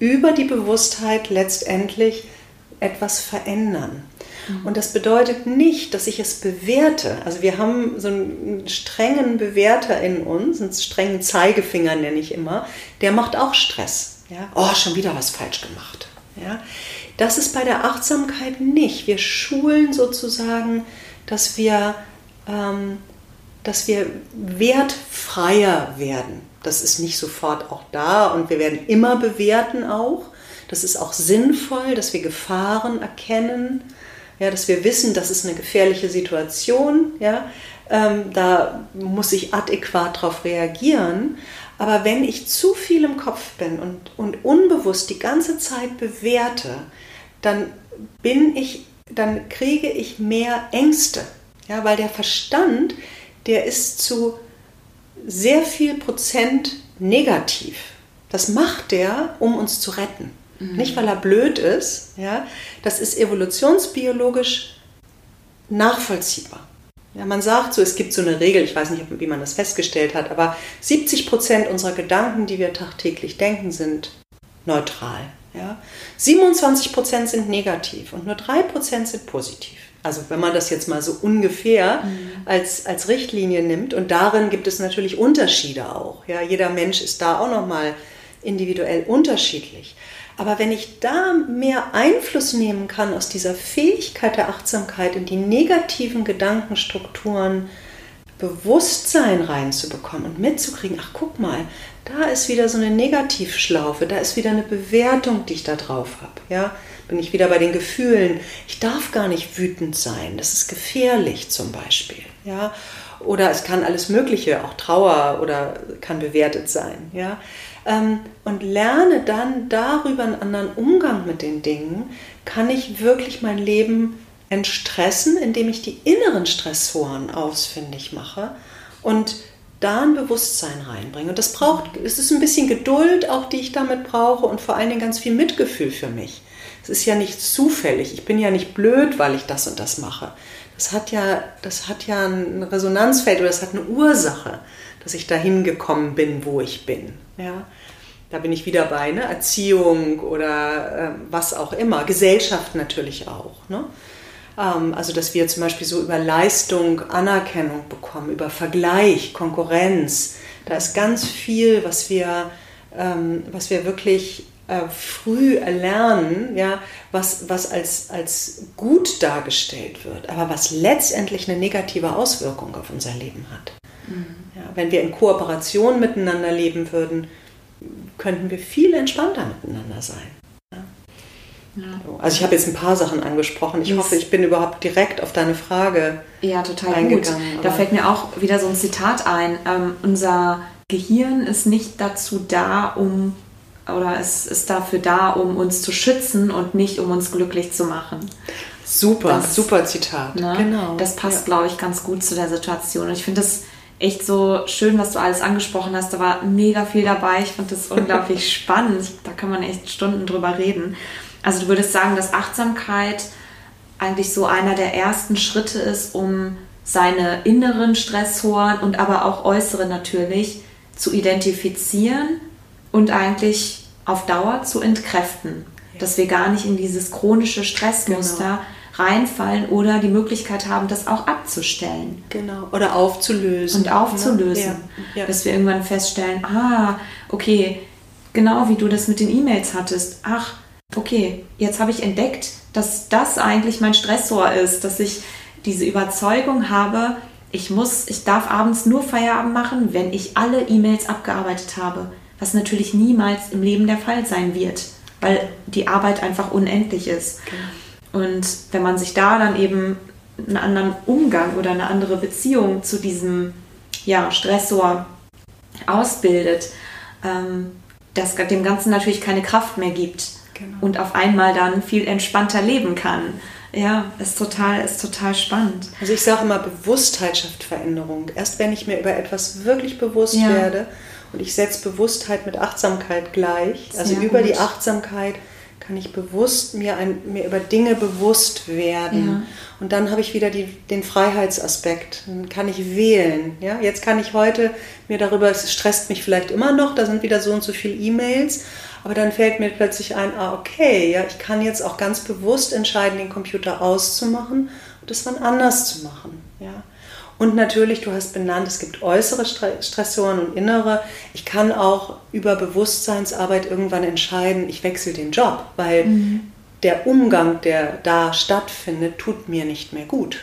über die Bewusstheit letztendlich etwas verändern. Mhm. Und das bedeutet nicht, dass ich es bewerte. Also wir haben so einen strengen Bewerter in uns, einen strengen Zeigefinger nenne ich immer, der macht auch Stress. Ja? Oh, schon wieder was falsch gemacht. Ja? Das ist bei der Achtsamkeit nicht. Wir schulen sozusagen, dass wir, ähm, dass wir wertfreier werden. Das ist nicht sofort auch da und wir werden immer bewerten auch. Das ist auch sinnvoll, dass wir Gefahren erkennen ja, dass wir wissen, das ist eine gefährliche Situation, ja, ähm, da muss ich adäquat darauf reagieren. Aber wenn ich zu viel im Kopf bin und, und unbewusst die ganze Zeit bewerte, dann bin ich, dann kriege ich mehr Ängste. Ja, weil der Verstand, der ist zu sehr viel Prozent negativ. Das macht der, um uns zu retten. Mhm. Nicht, weil er blöd ist. Ja? Das ist evolutionsbiologisch nachvollziehbar. Ja, man sagt so, es gibt so eine Regel, ich weiß nicht, wie man das festgestellt hat, aber 70 Prozent unserer Gedanken, die wir tagtäglich denken, sind neutral. Ja? 27 Prozent sind negativ und nur 3 Prozent sind positiv. Also wenn man das jetzt mal so ungefähr mhm. als, als Richtlinie nimmt und darin gibt es natürlich Unterschiede auch. Ja? Jeder Mensch ist da auch nochmal individuell unterschiedlich. Aber wenn ich da mehr Einfluss nehmen kann aus dieser Fähigkeit der Achtsamkeit in die negativen Gedankenstrukturen, Bewusstsein reinzubekommen und mitzukriegen, ach guck mal, da ist wieder so eine Negativschlaufe, da ist wieder eine Bewertung, die ich da drauf habe. Ja? Bin ich wieder bei den Gefühlen. Ich darf gar nicht wütend sein, das ist gefährlich zum Beispiel. Ja? Oder es kann alles Mögliche, auch Trauer oder kann bewertet sein. Ja? Ähm, und lerne dann darüber einen anderen Umgang mit den Dingen, kann ich wirklich mein Leben entstressen, indem ich die inneren Stressoren ausfindig mache und da ein Bewusstsein reinbringe. Und das braucht, es ist ein bisschen Geduld auch, die ich damit brauche und vor allen Dingen ganz viel Mitgefühl für mich. Es ist ja nicht zufällig. Ich bin ja nicht blöd, weil ich das und das mache. Das hat ja, das hat ja ein Resonanzfeld oder das hat eine Ursache dass ich dahin gekommen bin, wo ich bin. Ja? Da bin ich wieder bei ne? Erziehung oder äh, was auch immer, Gesellschaft natürlich auch. Ne? Ähm, also dass wir zum Beispiel so über Leistung Anerkennung bekommen, über Vergleich, Konkurrenz. Da ist ganz viel, was wir, ähm, was wir wirklich äh, früh erlernen, ja, was, was als, als gut dargestellt wird, aber was letztendlich eine negative Auswirkung auf unser Leben hat. Mhm. Ja, wenn wir in Kooperation miteinander leben würden, könnten wir viel entspannter miteinander sein. Ja. Also ich habe jetzt ein paar Sachen angesprochen. Ich yes. hoffe, ich bin überhaupt direkt auf deine Frage ja, total eingegangen. Gut. Da fällt mir auch wieder so ein Zitat ein. Ähm, unser Gehirn ist nicht dazu da, um oder es ist dafür da, um uns zu schützen und nicht um uns glücklich zu machen. Super, das, super Zitat. Ne, genau. Das passt, ja. glaube ich, ganz gut zu der Situation. Und ich finde das echt so schön, was du alles angesprochen hast. Da war mega viel dabei. Ich fand das unglaublich spannend. Da kann man echt Stunden drüber reden. Also du würdest sagen, dass Achtsamkeit eigentlich so einer der ersten Schritte ist, um seine inneren Stressoren und aber auch äußere natürlich zu identifizieren und eigentlich auf Dauer zu entkräften. Ja. Dass wir gar nicht in dieses chronische Stressmuster genau reinfallen oder die Möglichkeit haben, das auch abzustellen. Genau. Oder aufzulösen. Und aufzulösen. Ne? Ja. Ja. Dass wir irgendwann feststellen, ah, okay, genau wie du das mit den E-Mails hattest. Ach, okay, jetzt habe ich entdeckt, dass das eigentlich mein Stressor ist, dass ich diese Überzeugung habe, ich muss, ich darf abends nur Feierabend machen, wenn ich alle E-Mails abgearbeitet habe, was natürlich niemals im Leben der Fall sein wird, weil die Arbeit einfach unendlich ist. Genau. Und wenn man sich da dann eben einen anderen Umgang oder eine andere Beziehung zu diesem ja, Stressor ausbildet, ähm, das dem Ganzen natürlich keine Kraft mehr gibt genau. und auf einmal dann viel entspannter leben kann. Ja, ist total, ist total spannend. Also ich sage immer, Bewusstheit schafft Veränderung. Erst wenn ich mir über etwas wirklich bewusst ja. werde und ich setze Bewusstheit mit Achtsamkeit gleich, also Sehr über gut. die Achtsamkeit kann ich bewusst mir, ein, mir über Dinge bewusst werden. Ja. Und dann habe ich wieder die, den Freiheitsaspekt. Dann kann ich wählen. Ja? Jetzt kann ich heute mir darüber, es stresst mich vielleicht immer noch, da sind wieder so und so viele E-Mails, aber dann fällt mir plötzlich ein, ah, okay, ja, ich kann jetzt auch ganz bewusst entscheiden, den Computer auszumachen und das dann anders zu machen. Ja. Und natürlich, du hast benannt, es gibt äußere Stressoren und innere. Ich kann auch über Bewusstseinsarbeit irgendwann entscheiden, ich wechsle den Job, weil mhm. der Umgang, der da stattfindet, tut mir nicht mehr gut.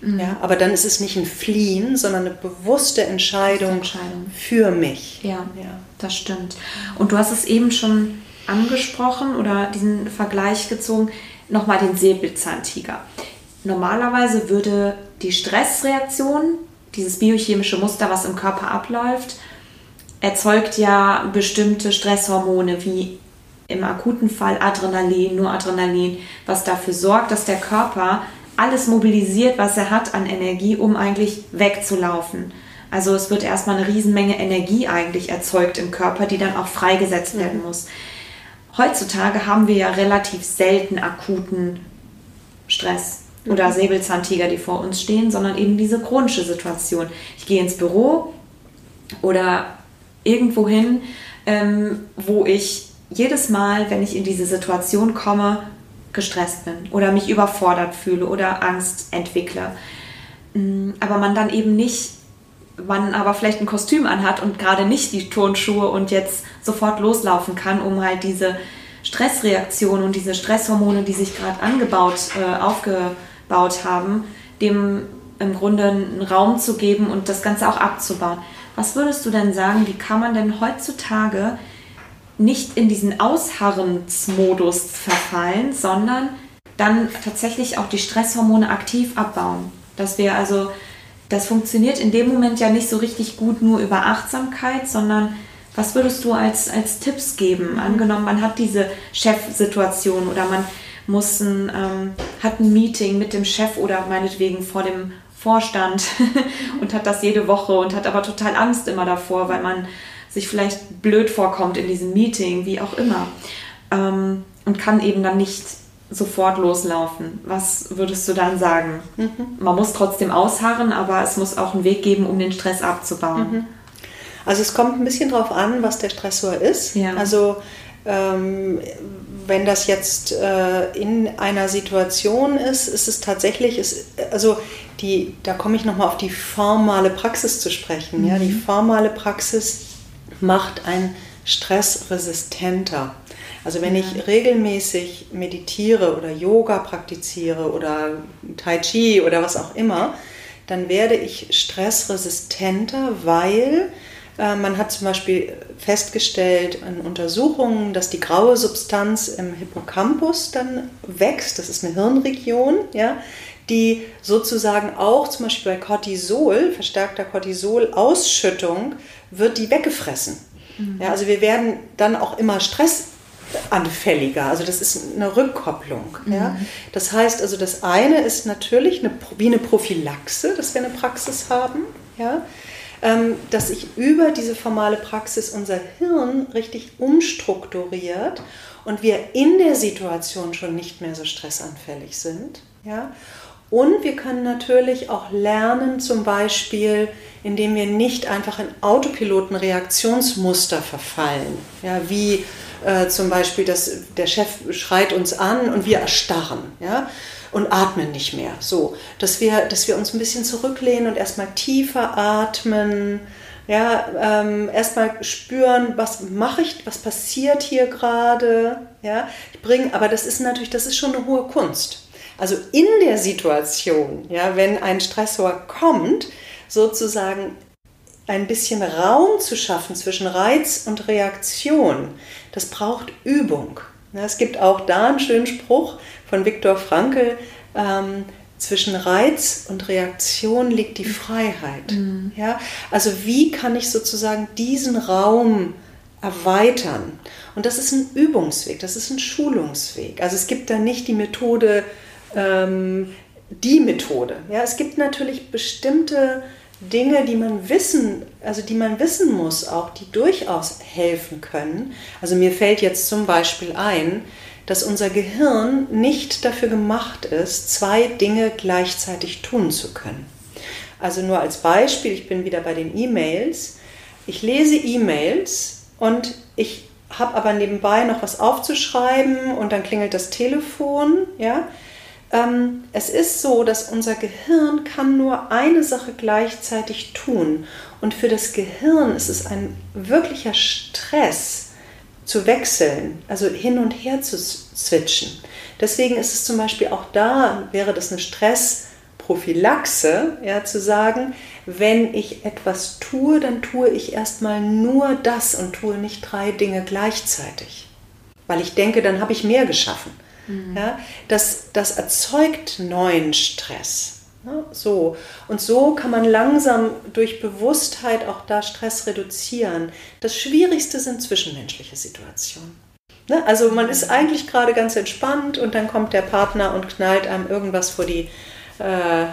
Mhm. Ja, aber dann ist es nicht ein Fliehen, sondern eine bewusste Entscheidung, Entscheidung. für mich. Ja, ja, das stimmt. Und du hast es eben schon angesprochen oder diesen Vergleich gezogen, nochmal den Säbelzahntiger. Normalerweise würde die Stressreaktion, dieses biochemische Muster, was im Körper abläuft, erzeugt ja bestimmte Stresshormone wie im akuten Fall Adrenalin, nur Adrenalin, was dafür sorgt, dass der Körper alles mobilisiert, was er hat an Energie, um eigentlich wegzulaufen. Also es wird erstmal eine Riesenmenge Energie eigentlich erzeugt im Körper, die dann auch freigesetzt werden muss. Heutzutage haben wir ja relativ selten akuten Stress oder. Säbelzahntiger, die vor uns stehen, sondern eben diese chronische Situation. Ich gehe ins Büro oder irgendwo hin, ähm, wo ich jedes Mal, wenn ich in diese Situation komme, gestresst bin oder mich überfordert fühle oder Angst entwickle. Mm, aber man dann eben nicht, man aber vielleicht ein Kostüm anhat und gerade nicht die Turnschuhe und jetzt sofort loslaufen kann, um halt diese Stressreaktion und diese Stresshormone, die sich gerade angebaut, äh, aufgebaut haben, dem im Grunde einen Raum zu geben und das Ganze auch abzubauen. Was würdest du denn sagen, wie kann man denn heutzutage nicht in diesen Ausharrensmodus verfallen, sondern dann tatsächlich auch die Stresshormone aktiv abbauen. Dass wir also, das funktioniert in dem Moment ja nicht so richtig gut nur über Achtsamkeit, sondern was würdest du als, als Tipps geben? Angenommen, man hat diese Chefsituation oder man muss ein, ähm, hat ein Meeting mit dem Chef oder meinetwegen vor dem Vorstand und hat das jede Woche und hat aber total Angst immer davor, weil man sich vielleicht blöd vorkommt in diesem Meeting, wie auch immer. Ähm, und kann eben dann nicht sofort loslaufen. Was würdest du dann sagen? Mhm. Man muss trotzdem ausharren, aber es muss auch einen Weg geben, um den Stress abzubauen. Mhm. Also es kommt ein bisschen darauf an, was der Stressor ist. Ja. Also ähm, wenn das jetzt äh, in einer Situation ist, ist es tatsächlich, ist, also die, da komme ich nochmal auf die formale Praxis zu sprechen. Mhm. Ja? Die formale Praxis macht ein stressresistenter. Also wenn ich regelmäßig meditiere oder Yoga praktiziere oder Tai Chi oder was auch immer, dann werde ich stressresistenter, weil man hat zum Beispiel festgestellt in Untersuchungen, dass die graue Substanz im Hippocampus dann wächst. Das ist eine Hirnregion, ja, die sozusagen auch zum Beispiel bei Cortisol, verstärkter Cortisol-Ausschüttung, wird die weggefressen. Mhm. Ja, also wir werden dann auch immer stressanfälliger. Also das ist eine Rückkopplung. Mhm. Ja. Das heißt also, das eine ist natürlich eine, wie eine Prophylaxe, dass wir eine Praxis haben. Ja. Ähm, dass sich über diese formale Praxis unser Hirn richtig umstrukturiert und wir in der Situation schon nicht mehr so stressanfällig sind. Ja? Und wir können natürlich auch lernen, zum Beispiel, indem wir nicht einfach in Autopiloten-Reaktionsmuster verfallen. Ja, wie äh, zum Beispiel, dass der Chef schreit uns an und wir erstarren. Ja? Und atmen nicht mehr. So, dass wir, dass wir uns ein bisschen zurücklehnen und erstmal tiefer atmen. Ja, ähm, erstmal spüren, was mache ich, was passiert hier gerade. Ja, ich bringe, aber das ist natürlich, das ist schon eine hohe Kunst. Also in der Situation, ja, wenn ein Stressor kommt, sozusagen ein bisschen Raum zu schaffen zwischen Reiz und Reaktion, das braucht Übung. Es gibt auch da einen schönen Spruch, von Viktor Frankl, ähm, zwischen Reiz und Reaktion liegt die Freiheit. Mhm. Ja? Also wie kann ich sozusagen diesen Raum erweitern? Und das ist ein Übungsweg, das ist ein Schulungsweg. Also es gibt da nicht die Methode, ähm, die Methode. Ja? Es gibt natürlich bestimmte Dinge, die man wissen, also die man wissen muss, auch die durchaus helfen können. Also mir fällt jetzt zum Beispiel ein, dass unser Gehirn nicht dafür gemacht ist, zwei Dinge gleichzeitig tun zu können. Also nur als Beispiel, ich bin wieder bei den E-Mails. Ich lese E-Mails und ich habe aber nebenbei noch was aufzuschreiben und dann klingelt das Telefon. Ja? Ähm, es ist so, dass unser Gehirn kann nur eine Sache gleichzeitig tun. Und für das Gehirn ist es ein wirklicher Stress, zu wechseln, also hin und her zu switchen. Deswegen ist es zum Beispiel auch da, wäre das eine Stressprophylaxe, ja, zu sagen, wenn ich etwas tue, dann tue ich erstmal nur das und tue nicht drei Dinge gleichzeitig. Weil ich denke, dann habe ich mehr geschaffen. Mhm. Ja, das, das erzeugt neuen Stress. Ne? So. Und so kann man langsam durch Bewusstheit auch da Stress reduzieren. Das Schwierigste sind zwischenmenschliche Situationen. Ne? Also man ist eigentlich gerade ganz entspannt und dann kommt der Partner und knallt einem irgendwas vor die, äh, äh,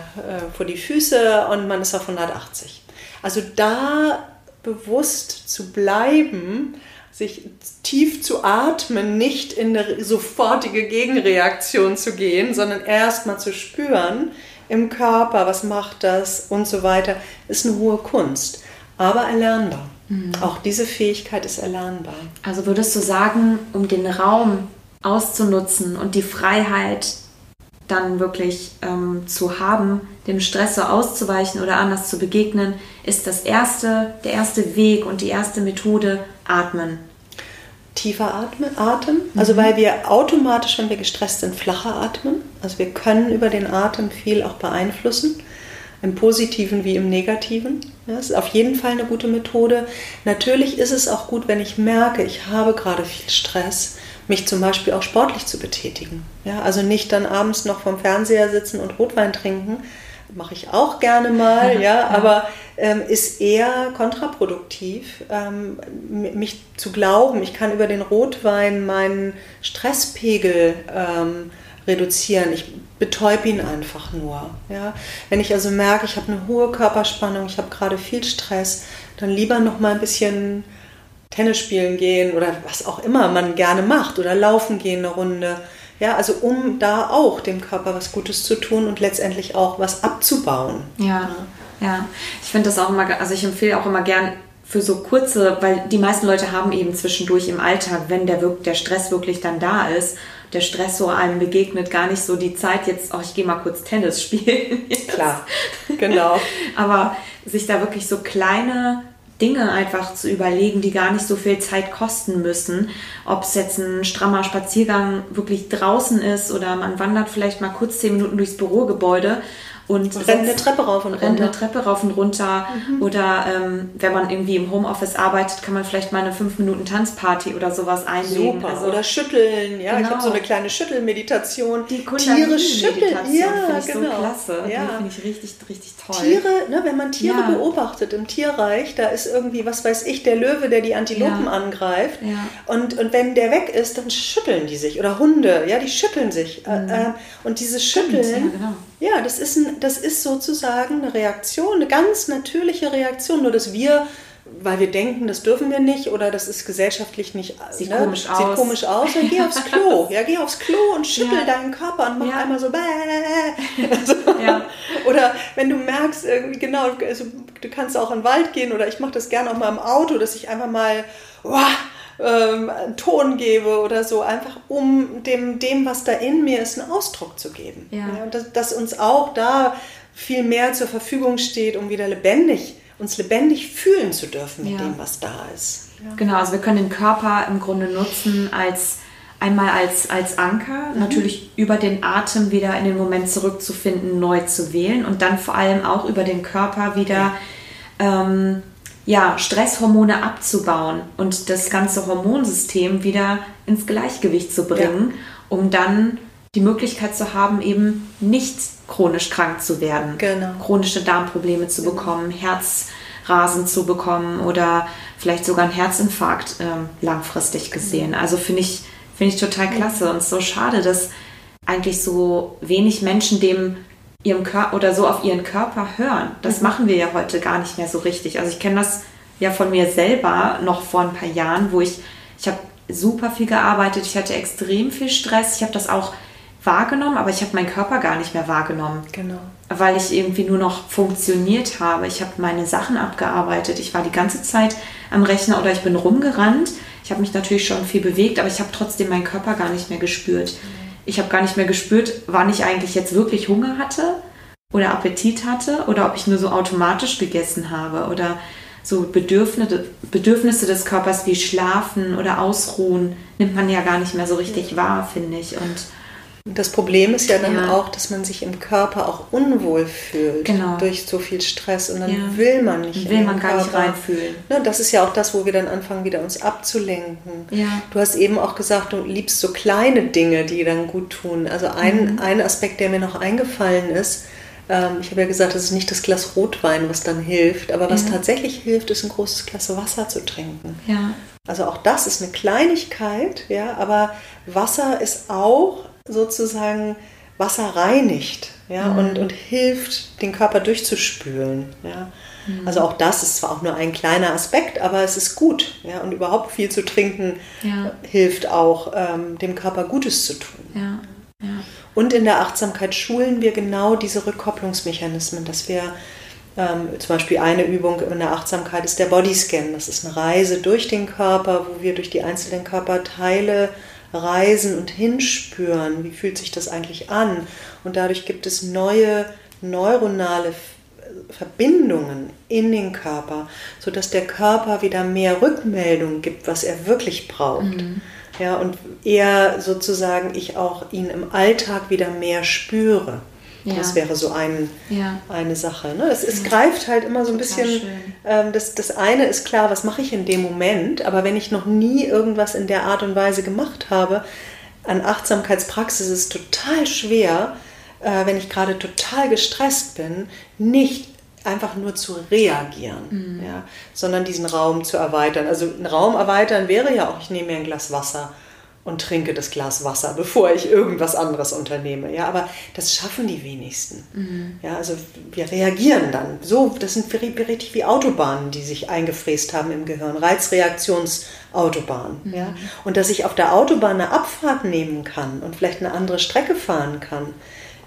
vor die Füße und man ist auf 180. Also da bewusst zu bleiben, sich tief zu atmen, nicht in eine sofortige Gegenreaktion zu gehen, sondern erst mal zu spüren, im Körper, was macht das und so weiter, ist eine hohe Kunst, aber erlernbar. Mhm. Auch diese Fähigkeit ist erlernbar. Also würdest du sagen, um den Raum auszunutzen und die Freiheit dann wirklich ähm, zu haben, dem Stress so auszuweichen oder anders zu begegnen, ist das erste, der erste Weg und die erste Methode Atmen tiefer atmen, Atem, also mhm. weil wir automatisch, wenn wir gestresst sind, flacher atmen. Also wir können über den Atem viel auch beeinflussen, im positiven wie im negativen. Ja, das ist auf jeden Fall eine gute Methode. Natürlich ist es auch gut, wenn ich merke, ich habe gerade viel Stress, mich zum Beispiel auch sportlich zu betätigen. Ja, also nicht dann abends noch vom Fernseher sitzen und Rotwein trinken, mache ich auch gerne mal, ja, aber ähm, ist eher kontraproduktiv, ähm, mich zu glauben, ich kann über den Rotwein meinen Stresspegel ähm, reduzieren. Ich betäube ihn einfach nur. Ja? Wenn ich also merke, ich habe eine hohe Körperspannung, ich habe gerade viel Stress, dann lieber noch mal ein bisschen Tennis spielen gehen oder was auch immer man gerne macht oder laufen gehen eine Runde ja, also um da auch dem Körper was Gutes zu tun und letztendlich auch was abzubauen. Ja, ja. Ich finde das auch immer, also ich empfehle auch immer gern für so kurze, weil die meisten Leute haben eben zwischendurch im Alltag, wenn der, der Stress wirklich dann da ist, der Stress so einem begegnet, gar nicht so die Zeit jetzt, oh, ich gehe mal kurz Tennis spielen. Klar, genau. Aber sich da wirklich so kleine Dinge einfach zu überlegen, die gar nicht so viel Zeit kosten müssen. Ob es jetzt ein strammer Spaziergang wirklich draußen ist oder man wandert vielleicht mal kurz zehn Minuten durchs Bürogebäude und rennt eine Treppe rauf und runter. Eine Treppe rauf und runter. Mhm. Oder ähm, wenn man irgendwie im Homeoffice arbeitet, kann man vielleicht mal eine 5 Minuten Tanzparty oder sowas einlegen. Super. Also, oder schütteln. Ja, genau. ich habe so eine kleine Schüttelmeditation. Die Tiere schütteln. Ja, finde ich genau. so klasse. Ja. Die finde ich richtig, richtig toll. Tiere, ne, wenn man Tiere ja. beobachtet im Tierreich, da ist irgendwie, was weiß ich, der Löwe, der die Antilopen ja. angreift. Ja. Und, und wenn der weg ist, dann schütteln die sich. Oder Hunde, ja, die schütteln sich. Mhm. Äh, und dieses Schütteln, ja, genau. Ja, das, ist ein, das ist sozusagen eine Reaktion, eine ganz natürliche Reaktion. Nur dass wir weil wir denken, das dürfen wir nicht oder das ist gesellschaftlich nicht. Sieht ne? komisch aus. Sieht komisch aus. Dann geh aufs Klo. Ja, geh aufs Klo und schüttel ja. deinen Körper und mach ja. einmal so. Also, ja. Oder wenn du merkst, irgendwie, genau, also, du kannst auch in den Wald gehen oder ich mache das gerne auch mal im Auto, dass ich einfach mal. Wow, ähm, Ton gebe oder so, einfach um dem, dem, was da in mir ist, einen Ausdruck zu geben. Ja. ja dass, dass, uns auch da viel mehr zur Verfügung steht, um wieder lebendig, uns lebendig fühlen zu dürfen mit ja. dem, was da ist. Ja. Genau, also wir können den Körper im Grunde nutzen als einmal als, als Anker, mhm. natürlich über den Atem wieder in den Moment zurückzufinden, neu zu wählen und dann vor allem auch über den Körper wieder ähm, ja, Stresshormone abzubauen und das ganze Hormonsystem wieder ins Gleichgewicht zu bringen, ja. um dann die Möglichkeit zu haben, eben nicht chronisch krank zu werden, genau. chronische Darmprobleme zu bekommen, Herzrasen zu bekommen oder vielleicht sogar einen Herzinfarkt äh, langfristig gesehen. Also finde ich, find ich total klasse und so schade, dass eigentlich so wenig Menschen dem ihrem Körper oder so auf ihren Körper hören. Das mhm. machen wir ja heute gar nicht mehr so richtig. Also ich kenne das ja von mir selber noch vor ein paar Jahren, wo ich, ich habe super viel gearbeitet, ich hatte extrem viel Stress, ich habe das auch wahrgenommen, aber ich habe meinen Körper gar nicht mehr wahrgenommen. Genau. Weil ich irgendwie nur noch funktioniert habe. Ich habe meine Sachen abgearbeitet. Ich war die ganze Zeit am Rechner oder ich bin rumgerannt. Ich habe mich natürlich schon viel bewegt, aber ich habe trotzdem meinen Körper gar nicht mehr gespürt. Mhm ich habe gar nicht mehr gespürt, wann ich eigentlich jetzt wirklich Hunger hatte oder Appetit hatte oder ob ich nur so automatisch gegessen habe oder so Bedürfnisse, Bedürfnisse des Körpers wie Schlafen oder Ausruhen nimmt man ja gar nicht mehr so richtig wahr, finde ich. Und das Problem ist ja dann ja. auch, dass man sich im Körper auch unwohl fühlt genau. durch so viel Stress und dann ja. will man nicht. Will man gar Körper. nicht reinfühlen. Ne, das ist ja auch das, wo wir dann anfangen, wieder uns abzulenken. Ja. Du hast eben auch gesagt, du liebst so kleine Dinge, die dann gut tun. Also ein, mhm. ein Aspekt, der mir noch eingefallen ist, ähm, ich habe ja gesagt, es ist nicht das Glas Rotwein, was dann hilft, aber was tatsächlich hilft, ist ein großes Glas Wasser zu trinken. Ja. Also auch das ist eine Kleinigkeit, ja, aber Wasser ist auch sozusagen Wasser reinigt ja, mhm. und, und hilft, den Körper durchzuspülen. Ja. Mhm. Also auch das ist zwar auch nur ein kleiner Aspekt, aber es ist gut. Ja, und überhaupt viel zu trinken ja. hilft auch, ähm, dem Körper Gutes zu tun. Ja. Ja. Und in der Achtsamkeit schulen wir genau diese Rückkopplungsmechanismen, dass wir ähm, zum Beispiel eine Übung in der Achtsamkeit ist der Bodyscan. Das ist eine Reise durch den Körper, wo wir durch die einzelnen Körperteile reisen und hinspüren, wie fühlt sich das eigentlich an. Und dadurch gibt es neue neuronale Verbindungen in den Körper, sodass der Körper wieder mehr Rückmeldung gibt, was er wirklich braucht. Mhm. Ja, und eher sozusagen ich auch ihn im Alltag wieder mehr spüre. Ja. Das wäre so ein, ja. eine Sache. Ne? Es, es ja. greift halt immer so ein bisschen. Ähm, das, das eine ist klar, was mache ich in dem Moment, aber wenn ich noch nie irgendwas in der Art und Weise gemacht habe, an Achtsamkeitspraxis ist es total schwer, äh, wenn ich gerade total gestresst bin, nicht einfach nur zu reagieren, mhm. ja, sondern diesen Raum zu erweitern. Also einen Raum erweitern wäre ja auch, ich nehme mir ein Glas Wasser und trinke das Glas Wasser, bevor ich irgendwas anderes unternehme. Ja, aber das schaffen die wenigsten. Mhm. Ja, also wir reagieren dann. So, das sind richtig wie Autobahnen, die sich eingefräst haben im Gehirn. Reizreaktionsautobahnen. Mhm. Ja, und dass ich auf der Autobahn eine Abfahrt nehmen kann und vielleicht eine andere Strecke fahren kann,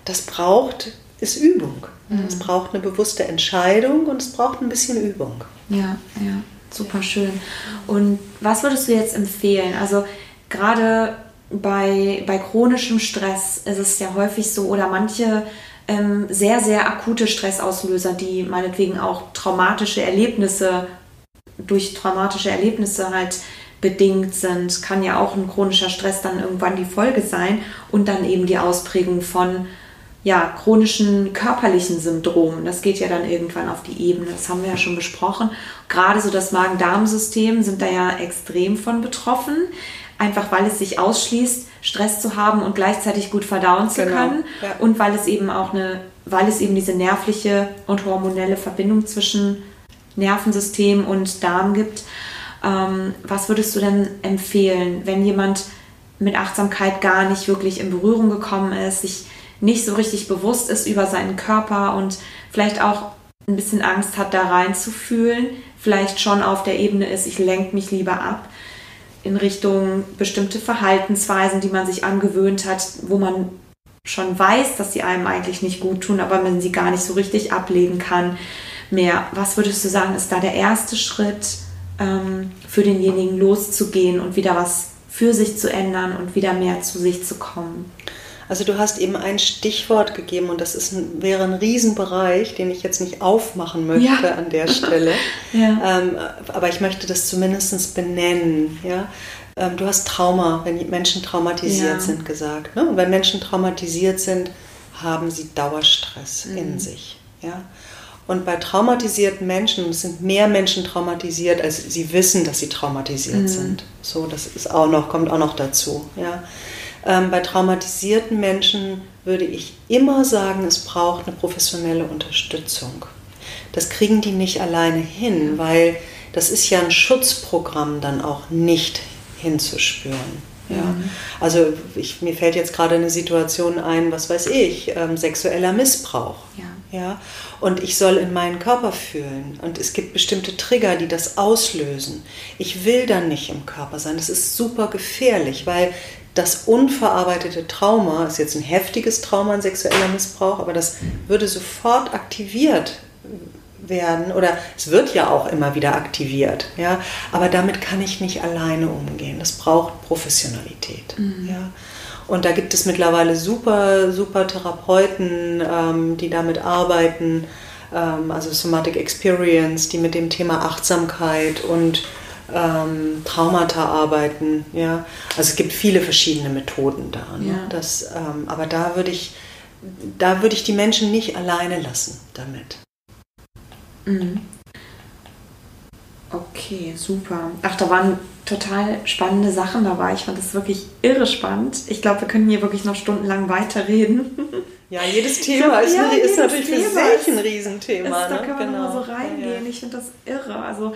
das braucht ist Übung. Mhm. Es braucht eine bewusste Entscheidung und es braucht ein bisschen Übung. Ja, ja, super schön. Und was würdest du jetzt empfehlen? Also gerade bei, bei chronischem Stress ist es ja häufig so, oder manche ähm, sehr, sehr akute Stressauslöser, die meinetwegen auch traumatische Erlebnisse, durch traumatische Erlebnisse halt bedingt sind, kann ja auch ein chronischer Stress dann irgendwann die Folge sein und dann eben die Ausprägung von ja, chronischen körperlichen Syndromen. Das geht ja dann irgendwann auf die Ebene. Das haben wir ja schon besprochen. Gerade so das Magen-Darm-System sind da ja extrem von betroffen. Einfach weil es sich ausschließt, Stress zu haben und gleichzeitig gut verdauen zu Genau, können. ja. Und weil es eben auch eine, weil es eben diese nervliche und hormonelle Verbindung zwischen Nervensystem und Darm gibt. Ähm, was würdest du denn empfehlen, wenn jemand mit Achtsamkeit gar nicht wirklich in Berührung gekommen ist, sich nicht so richtig bewusst ist über seinen Körper und vielleicht auch ein bisschen Angst hat, da reinzufühlen, vielleicht schon auf der Ebene ist, ich lenke mich lieber ab in Richtung bestimmte Verhaltensweisen, die man sich angewöhnt hat, wo man schon weiß, dass sie einem eigentlich nicht gut tun, aber man sie gar nicht so richtig ablegen kann mehr. Was würdest du sagen, ist da der erste Schritt ähm, für denjenigen loszugehen und wieder was für sich zu ändern und wieder mehr zu sich zu kommen? Also du hast eben ein Stichwort gegeben und das ist ein, wäre ein Riesenbereich, den ich jetzt nicht aufmachen möchte Ja. an der Stelle. Ja. ähm, aber ich möchte das zumindest benennen. Ja? Ähm, du hast Trauma, wenn Menschen traumatisiert Ja. sind, gesagt. Ne? Und wenn Menschen traumatisiert sind, haben sie Dauerstress in sich. Ja? Und bei traumatisierten Menschen, es sind mehr Menschen traumatisiert, als sie wissen, dass sie traumatisiert sind. So, das ist auch noch, kommt auch noch dazu. Ja? Ähm, bei traumatisierten Menschen würde ich immer sagen, es braucht eine professionelle Unterstützung. Das kriegen die nicht alleine hin, weil das ist ja ein Schutzprogramm dann auch nicht hinzuspüren. Ja. Also ich, mir fällt jetzt gerade eine Situation ein, was weiß ich, ähm, sexueller Missbrauch. Ja. Ja, und ich soll in meinen Körper fühlen. Und es gibt bestimmte Trigger, die das auslösen. Ich will dann nicht im Körper sein. Das ist super gefährlich, weil das unverarbeitete Trauma ist jetzt ein heftiges Trauma, ein sexueller Missbrauch, aber das würde sofort aktiviert werden oder es wird ja auch immer wieder aktiviert, ja, aber damit kann ich nicht alleine umgehen. Das braucht Professionalität, ja. Und da gibt es mittlerweile super, super Therapeuten, ähm, die damit arbeiten, ähm, also Somatic Experience, die mit dem Thema Achtsamkeit und ähm, Traumata arbeiten. Ja? Also es gibt viele verschiedene Methoden da. Ne? Ja. Das, ähm, aber da würde ich, da würde ich die Menschen nicht alleine lassen damit. Mhm. Okay, super. Ach, da waren total spannende Sachen dabei. Ich fand das wirklich irre spannend. Ich glaube, wir können hier wirklich noch stundenlang weiterreden. Ja, jedes Ja, Thema ist, ja, ist jedes natürlich für Thema sich ein Riesenthema. Ist, da ne? kann man Genau. so reingehen. Ja, Ich finde das irre. Also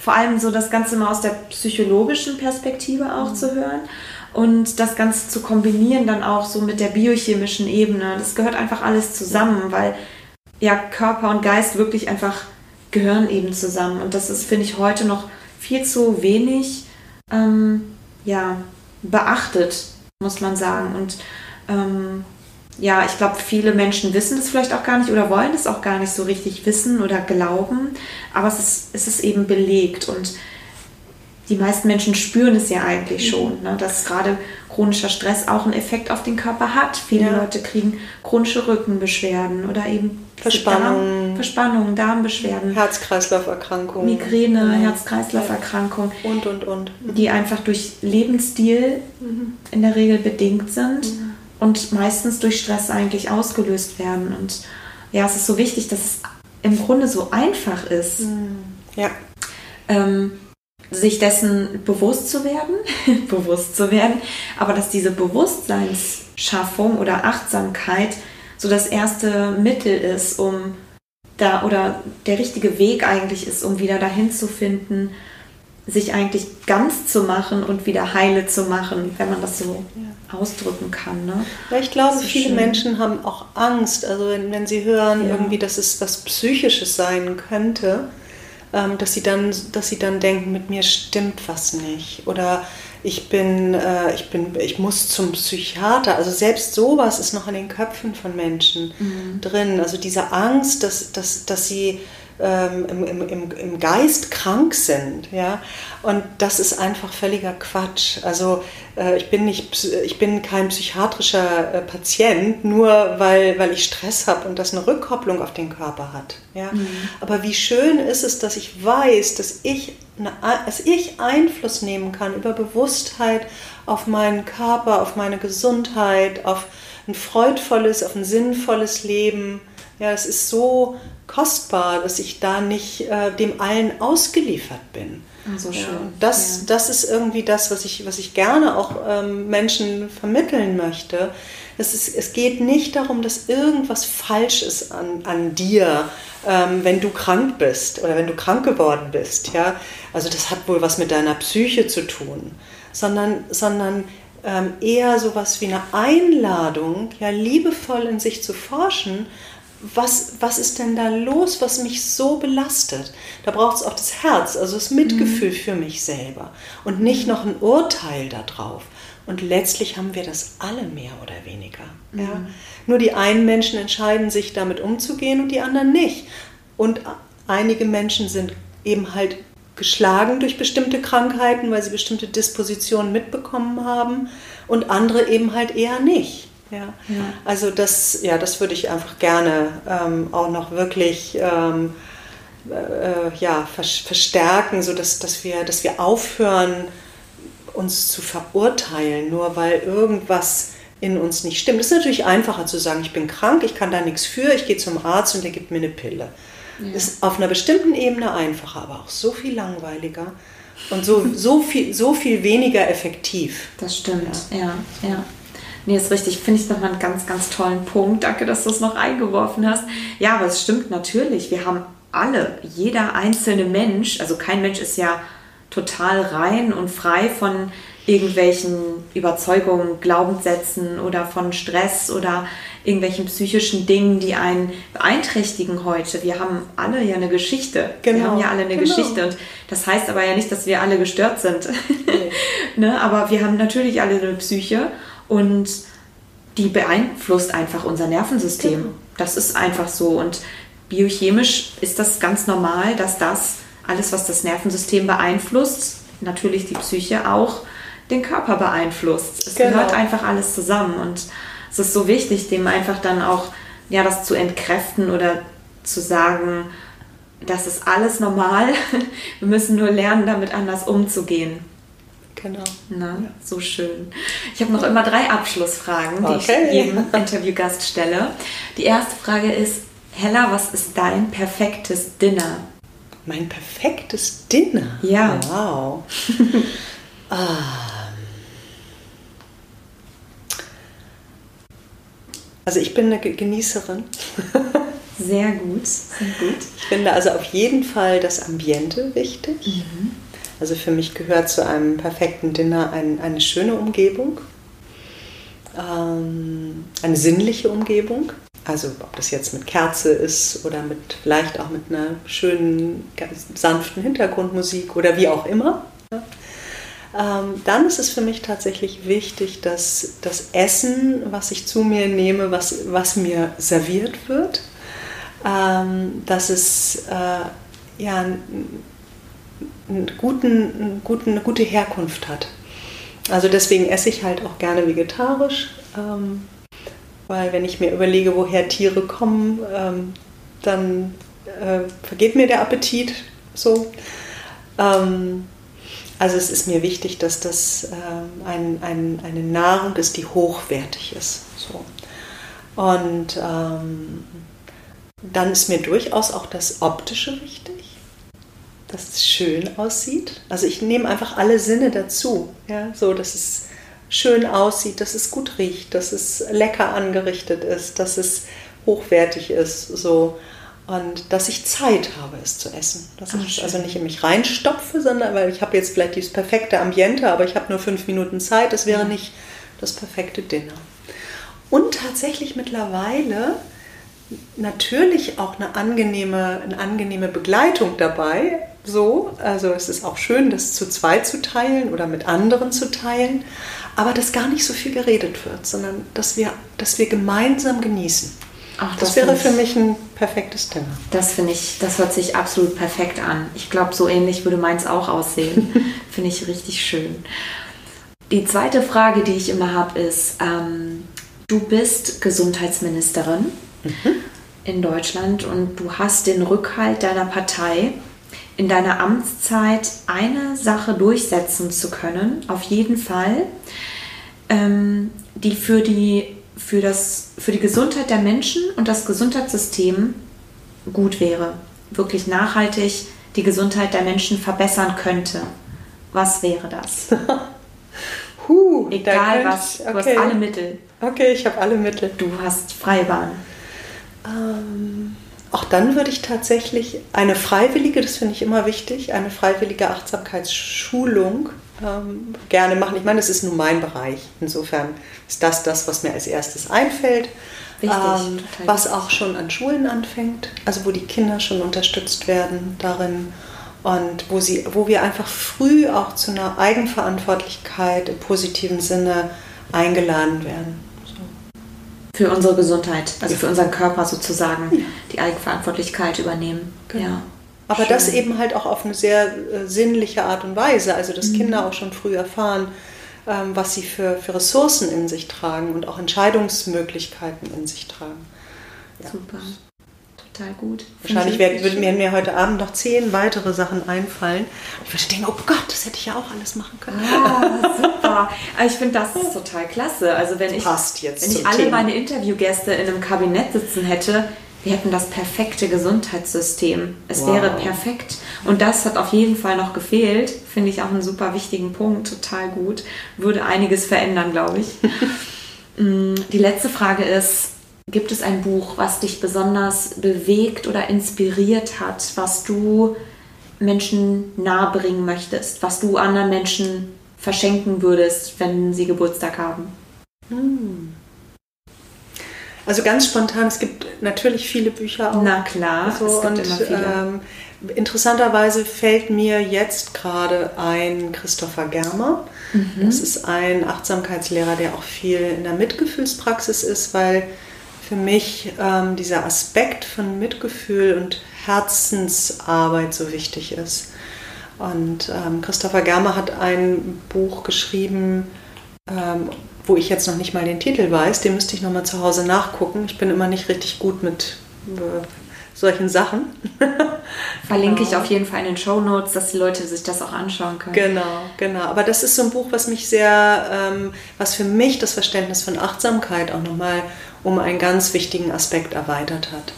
vor allem so das Ganze mal aus der psychologischen Perspektive Mhm. auch zu hören und das Ganze zu kombinieren dann auch so mit der biochemischen Ebene. Das gehört einfach alles zusammen, weil ja Körper und Geist wirklich einfach gehören eben zusammen. Und das ist, finde ich, heute noch viel zu wenig ähm, ja, beachtet, muss man sagen. Und ähm, ja, ich glaube, viele Menschen wissen das vielleicht auch gar nicht oder wollen es auch gar nicht so richtig wissen oder glauben, aber es ist, es ist eben belegt und die meisten Menschen spüren es ja eigentlich schon, ne, dass gerade chronischer Stress auch einen Effekt auf den Körper hat. Viele Ja. Leute kriegen chronische Rückenbeschwerden oder eben Verspannungen. Darm, Verspannungen, Darmbeschwerden, Herz-Kreislauf-Erkrankungen. Migräne, Genau. Herz-Kreislauf-Erkrankungen Und, und, und. die einfach durch Lebensstil in der Regel bedingt sind und meistens durch Stress eigentlich ausgelöst werden. Und ja, es ist so wichtig, dass es im Grunde so einfach ist, Ja, ähm, sich dessen bewusst zu werden, bewusst zu werden, aber dass diese Bewusstseinsschaffung oder Achtsamkeit so das erste Mittel ist, um da oder der richtige Weg eigentlich ist, um wieder dahin zu finden, sich eigentlich ganz zu machen und wieder heile zu machen, wenn man das so ausdrücken kann. Ne? Ja, ich glaube, ist viele schön. Menschen haben auch Angst, also wenn, wenn sie hören, Ja. irgendwie, dass es was Psychisches sein könnte, ähm, dass, sie dann, dass sie dann denken, mit mir stimmt was nicht. Oder ich bin, äh, ich bin, ich muss zum Psychiater. Also selbst sowas ist noch in den Köpfen von Menschen Mhm. drin. Also diese Angst, dass, dass, dass sie ähm, im, im, im Geist krank sind. Ja? Und das ist einfach völliger Quatsch. Also äh, ich, bin nicht, ich bin kein psychiatrischer äh, Patient, nur weil, weil ich Stress habe und das eine Rückkopplung auf den Körper hat. Ja? Mhm. Aber wie schön ist es, dass ich weiß, dass ich, eine, dass ich Einfluss nehmen kann über Bewusstheit auf meinen Körper, auf meine Gesundheit, auf ein freudvolles, auf ein sinnvolles Leben. Ja, es ist so kostbar, dass ich da nicht äh, dem allen ausgeliefert bin. So schön. Ja, das, ja. das ist irgendwie das, was ich, was ich gerne auch ähm, Menschen vermitteln möchte. Es, ist, es geht nicht darum, dass irgendwas falsch ist an, an dir, ähm, wenn du krank bist oder wenn du krank geworden bist. Ja? Also das hat wohl was mit deiner Psyche zu tun, sondern, sondern ähm, eher so was wie eine Einladung, ja, liebevoll in sich zu forschen, was, was ist denn da los, was mich so belastet? Da braucht es auch das Herz, also das Mitgefühl mhm. für mich selber und nicht noch ein Urteil darauf. Und letztlich haben wir das alle mehr oder weniger. Mhm. Ja? Nur die einen Menschen entscheiden sich damit umzugehen und die anderen nicht. Und einige Menschen sind eben halt geschlagen durch bestimmte Krankheiten, weil sie bestimmte Dispositionen mitbekommen haben und andere eben halt eher nicht. Ja. ja. Also das, ja, das würde ich einfach gerne ähm, auch noch wirklich ähm, äh, ja, verstärken, sodass dass wir, dass wir aufhören, uns zu verurteilen, nur weil irgendwas in uns nicht stimmt. Es ist natürlich einfacher zu sagen, ich bin krank, ich kann da nichts für, ich gehe zum Arzt und der gibt mir eine Pille. Ja. Das ist auf einer bestimmten Ebene einfacher, aber auch so viel langweiliger und so, so, viel, so viel weniger effektiv. Das stimmt, ja, ja. ja. Nee, ist richtig. Finde ich nochmal einen ganz, ganz tollen Punkt. Danke, dass du es noch eingeworfen hast. Ja, aber es stimmt natürlich. Wir haben alle, jeder einzelne Mensch, also kein Mensch ist ja total rein und frei von irgendwelchen Überzeugungen, Glaubenssätzen oder von Stress oder irgendwelchen psychischen Dingen, die einen beeinträchtigen heute. Wir haben alle ja eine Geschichte. Genau. Wir haben ja alle eine genau. Geschichte. Und das heißt aber ja nicht, dass wir alle gestört sind. Nee. ne? Aber wir haben natürlich alle eine Psyche und die beeinflusst einfach unser Nervensystem. Genau. Das ist einfach so. Und biochemisch ist das ganz normal, dass das alles, was das Nervensystem beeinflusst, natürlich die Psyche auch, den Körper beeinflusst. Es genau. gehört einfach alles zusammen und es ist so wichtig, dem einfach dann auch ja das zu entkräften oder zu sagen, das ist alles normal. Wir müssen nur lernen, damit anders umzugehen. Genau. Na, ja. so schön. Ich habe noch immer drei Abschlussfragen, die okay. ich jedem Interviewgast stelle. Die erste Frage ist, Hella, was ist dein perfektes Dinner? Mein perfektes Dinner? Ja. Wow. ah. Also ich bin eine Genießerin. Sehr gut, sehr gut. Ich finde also auf jeden Fall das Ambiente wichtig. Mhm. Also für mich gehört zu einem perfekten Dinner ein, eine schöne Umgebung, ähm, eine sinnliche Umgebung. Also ob das jetzt mit Kerze ist oder mit vielleicht auch mit einer schönen, sanften Hintergrundmusik oder wie auch immer. Ähm, dann ist es für mich tatsächlich wichtig, dass das Essen, was ich zu mir nehme, was, was mir serviert wird, ähm, dass es äh, ja, einen guten, einen guten, eine gute Herkunft hat. Also deswegen esse ich halt auch gerne vegetarisch, ähm, weil wenn ich mir überlege, woher Tiere kommen, ähm, dann äh, vergeht mir der Appetit so. Ähm, also es ist mir wichtig, dass das ähm, ein, ein, eine Nahrung ist, die hochwertig ist. So. Und ähm, dann ist mir durchaus auch das Optische wichtig dass es schön aussieht. Also ich nehme einfach alle Sinne dazu, ja, so dass es schön aussieht, dass es gut riecht, dass es lecker angerichtet ist, dass es hochwertig ist, so und dass ich Zeit habe, es zu essen. Dass Ach, ich schön. also nicht in mich reinstopfe, sondern weil ich habe jetzt vielleicht dieses perfekte Ambiente, aber ich habe nur fünf Minuten Zeit. Das wäre nicht das perfekte Dinner. Und tatsächlich mittlerweile natürlich auch eine angenehme, eine angenehme Begleitung dabei. So, also es ist auch schön, das zu zweit zu teilen oder mit anderen zu teilen, aber dass gar nicht so viel geredet wird, sondern dass wir, dass wir gemeinsam genießen. Ach, das, das wäre für mich ein perfektes Dinner. Das finde ich, das hört sich absolut perfekt an. Ich glaube, so ähnlich würde meins auch aussehen. finde ich richtig schön. Die zweite Frage, die ich immer habe, ist, ähm, du bist Gesundheitsministerin mhm. in Deutschland und du hast den Rückhalt deiner Partei, in deiner Amtszeit eine Sache durchsetzen zu können, auf jeden Fall, ähm, die für die für, das, für die Gesundheit der Menschen und das Gesundheitssystem gut wäre, wirklich nachhaltig die Gesundheit der Menschen verbessern könnte, was wäre das? huh, Egal da was, okay. du hast alle Mittel. Okay, ich habe alle Mittel. Du hast Freibahn. Ähm, auch dann würde ich tatsächlich eine freiwillige, das finde ich immer wichtig, eine freiwillige Achtsamkeitsschulung ähm, gerne machen. Ich meine, es ist nur mein Bereich. Insofern ist das das, was mir als erstes einfällt. Wichtig, ähm, was auch schon an Schulen anfängt, also wo die Kinder schon unterstützt werden darin und wo, sie, wo wir einfach früh auch zu einer Eigenverantwortlichkeit im positiven Sinne eingeladen werden. Für unsere Gesundheit, also für unseren Körper sozusagen, ja. die Eigenverantwortlichkeit übernehmen. Genau. Ja. Aber Schön. das eben halt auch auf eine sehr äh, sinnliche Art und Weise, also dass mhm. Kinder auch schon früh erfahren, ähm, was sie für, für Ressourcen in sich tragen und auch Entscheidungsmöglichkeiten in sich tragen. Ja. Super. Total gut. Wahrscheinlich werden, würden mir heute Abend noch zehn weitere Sachen einfallen. Ich würde denken, oh Gott, das hätte ich ja auch alles machen können. Ah, super. Ich finde das ist total klasse. Also wenn ich, Passt jetzt wenn ich alle Thema. meine Interviewgäste in einem Kabinett sitzen hätte, wir hätten das perfekte Gesundheitssystem. Es wow. wäre perfekt. Und das hat auf jeden Fall noch gefehlt. Finde ich auch einen super wichtigen Punkt. Total gut. Würde einiges verändern, glaube ich. Mm, die letzte Frage ist, gibt es ein Buch, was dich besonders bewegt oder inspiriert hat, was du Menschen nahebringen möchtest, was du anderen Menschen verschenken würdest, wenn sie Geburtstag haben? Hm. Also ganz spontan, es gibt natürlich viele Bücher auch. Na klar, so, es gibt und, immer viele. Ähm, interessanterweise fällt mir jetzt gerade ein Christopher Germer. Mhm. Das ist ein Achtsamkeitslehrer, der auch viel in der Mitgefühlspraxis ist, weil für mich ähm, dieser Aspekt von Mitgefühl und Herzensarbeit so wichtig ist. Und ähm, Christopher Germer hat ein Buch geschrieben, ähm, wo ich jetzt noch nicht mal den Titel weiß, den müsste ich nochmal zu Hause nachgucken. Ich bin immer nicht richtig gut mit äh, solchen Sachen. Verlinke genau. ich auf jeden Fall in den Show Notes, dass die Leute sich das auch anschauen können. Genau, genau. Aber das ist so ein Buch, was mich sehr, ähm, was für mich das Verständnis von Achtsamkeit auch nochmal um einen ganz wichtigen Aspekt erweitert hat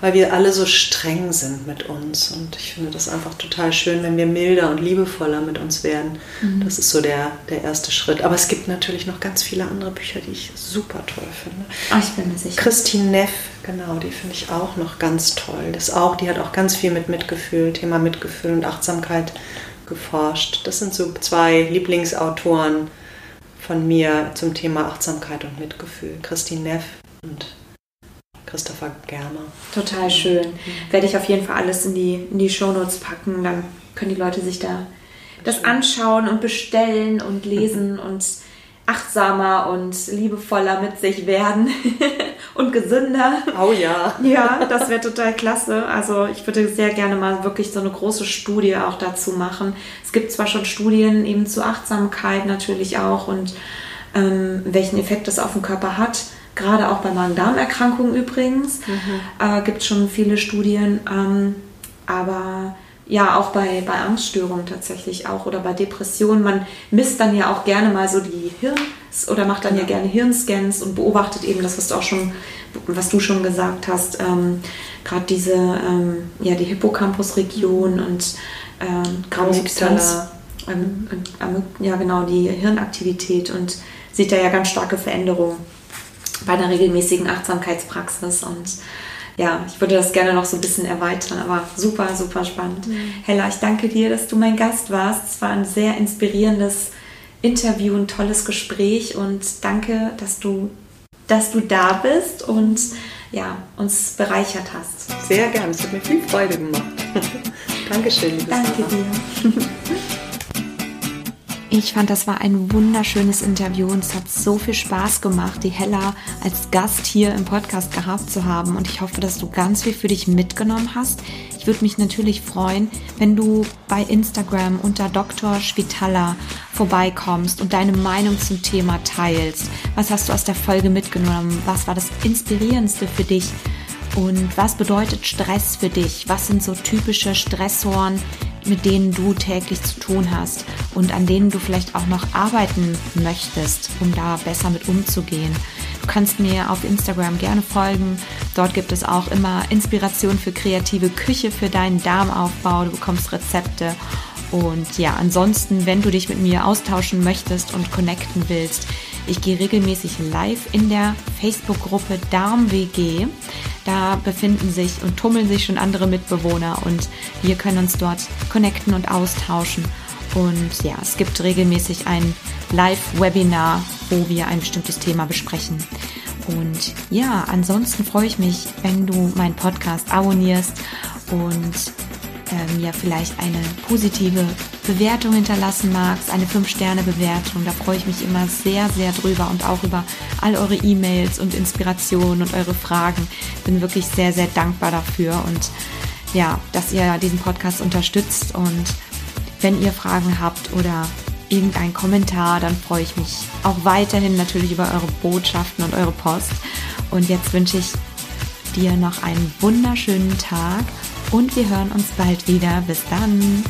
weil wir alle so streng sind mit uns. Und ich finde das einfach total schön, wenn wir milder und liebevoller mit uns werden. Mhm. Das ist so der, der erste Schritt. Aber es gibt natürlich noch ganz viele andere Bücher, die ich super toll finde. Oh, ich bin mir sicher. Christine Neff, genau, die finde ich auch noch ganz toll. Das auch, die hat auch ganz viel mit Mitgefühl, Thema Mitgefühl und Achtsamkeit geforscht. Das sind so zwei Lieblingsautoren von mir zum Thema Achtsamkeit und Mitgefühl. Christine Neff und Christopher Germer. Total schön. Werde ich auf jeden Fall alles in die, in die Shownotes packen. Dann können die Leute sich da das anschauen und bestellen und lesen und achtsamer und liebevoller mit sich werden und gesünder. Oh ja. Ja, das wäre total klasse. Also ich würde sehr gerne mal wirklich so eine große Studie auch dazu machen. Es gibt zwar schon Studien eben zu Achtsamkeit natürlich auch und ähm, welchen Effekt das auf den Körper hat gerade auch bei Magen-Darm-Erkrankungen übrigens, mhm. äh, gibt es schon viele Studien. Ähm, aber ja, auch bei, bei Angststörungen tatsächlich auch oder bei Depressionen. Man misst dann ja auch gerne mal so die Hirns oder macht dann ja, ja gerne Hirnscans und beobachtet eben das, was du auch schon, was du schon gesagt hast, ähm, gerade diese, ähm, ja, die Hippocampus-Region und ähm, Grammextala, ähm, ja genau, die Hirnaktivität und sieht da ja ganz starke Veränderungen bei einer regelmäßigen Achtsamkeitspraxis und ja, ich würde das gerne noch so ein bisschen erweitern, aber super, super spannend. Mhm. Hella, ich danke dir, dass du mein Gast warst. Es war ein sehr inspirierendes Interview, ein tolles Gespräch und danke, dass du, dass du da bist und ja, uns bereichert hast. Sehr gerne, es hat mir viel Freude gemacht. Dankeschön, liebe Danke Sarah. dir. Ich fand, das war ein wunderschönes Interview und es hat so viel Spaß gemacht, die Hella als Gast hier im Podcast gehabt zu haben. Und ich hoffe, dass du ganz viel für dich mitgenommen hast. Ich würde mich natürlich freuen, wenn du bei Instagram unter Dr. Schwitala vorbeikommst und deine Meinung zum Thema teilst. Was hast du aus der Folge mitgenommen? Was war das Inspirierendste für dich? Und was bedeutet Stress für dich? Was sind so typische Stressoren, mit denen du täglich zu tun hast und an denen du vielleicht auch noch arbeiten möchtest, um da besser mit umzugehen. Du kannst mir auf Instagram gerne folgen. Dort gibt es auch immer Inspiration für kreative Küche, für deinen Darmaufbau. Du bekommst Rezepte. Und ja, ansonsten, wenn du dich mit mir austauschen möchtest und connecten willst, ich gehe regelmäßig live in der Facebook-Gruppe DarmWG. Da befinden sich und tummeln sich schon andere Mitbewohner und wir können uns dort connecten und austauschen. Und ja, es gibt regelmäßig ein Live-Webinar, wo wir ein bestimmtes Thema besprechen. Und ja, ansonsten freue ich mich, wenn du meinen Podcast abonnierst und äh, mir vielleicht eine positive Bewertung hinterlassen magst, eine 5-Sterne-Bewertung. Da freue ich mich immer sehr, sehr drüber und auch über all eure E-Mails und Inspirationen und eure Fragen. Bin wirklich sehr, sehr dankbar dafür und ja, dass ihr diesen Podcast unterstützt und wenn ihr Fragen habt oder irgendein Kommentar, dann freue ich mich auch weiterhin natürlich über eure Botschaften und eure Post. Und jetzt wünsche ich dir noch einen wunderschönen Tag und wir hören uns bald wieder. Bis dann.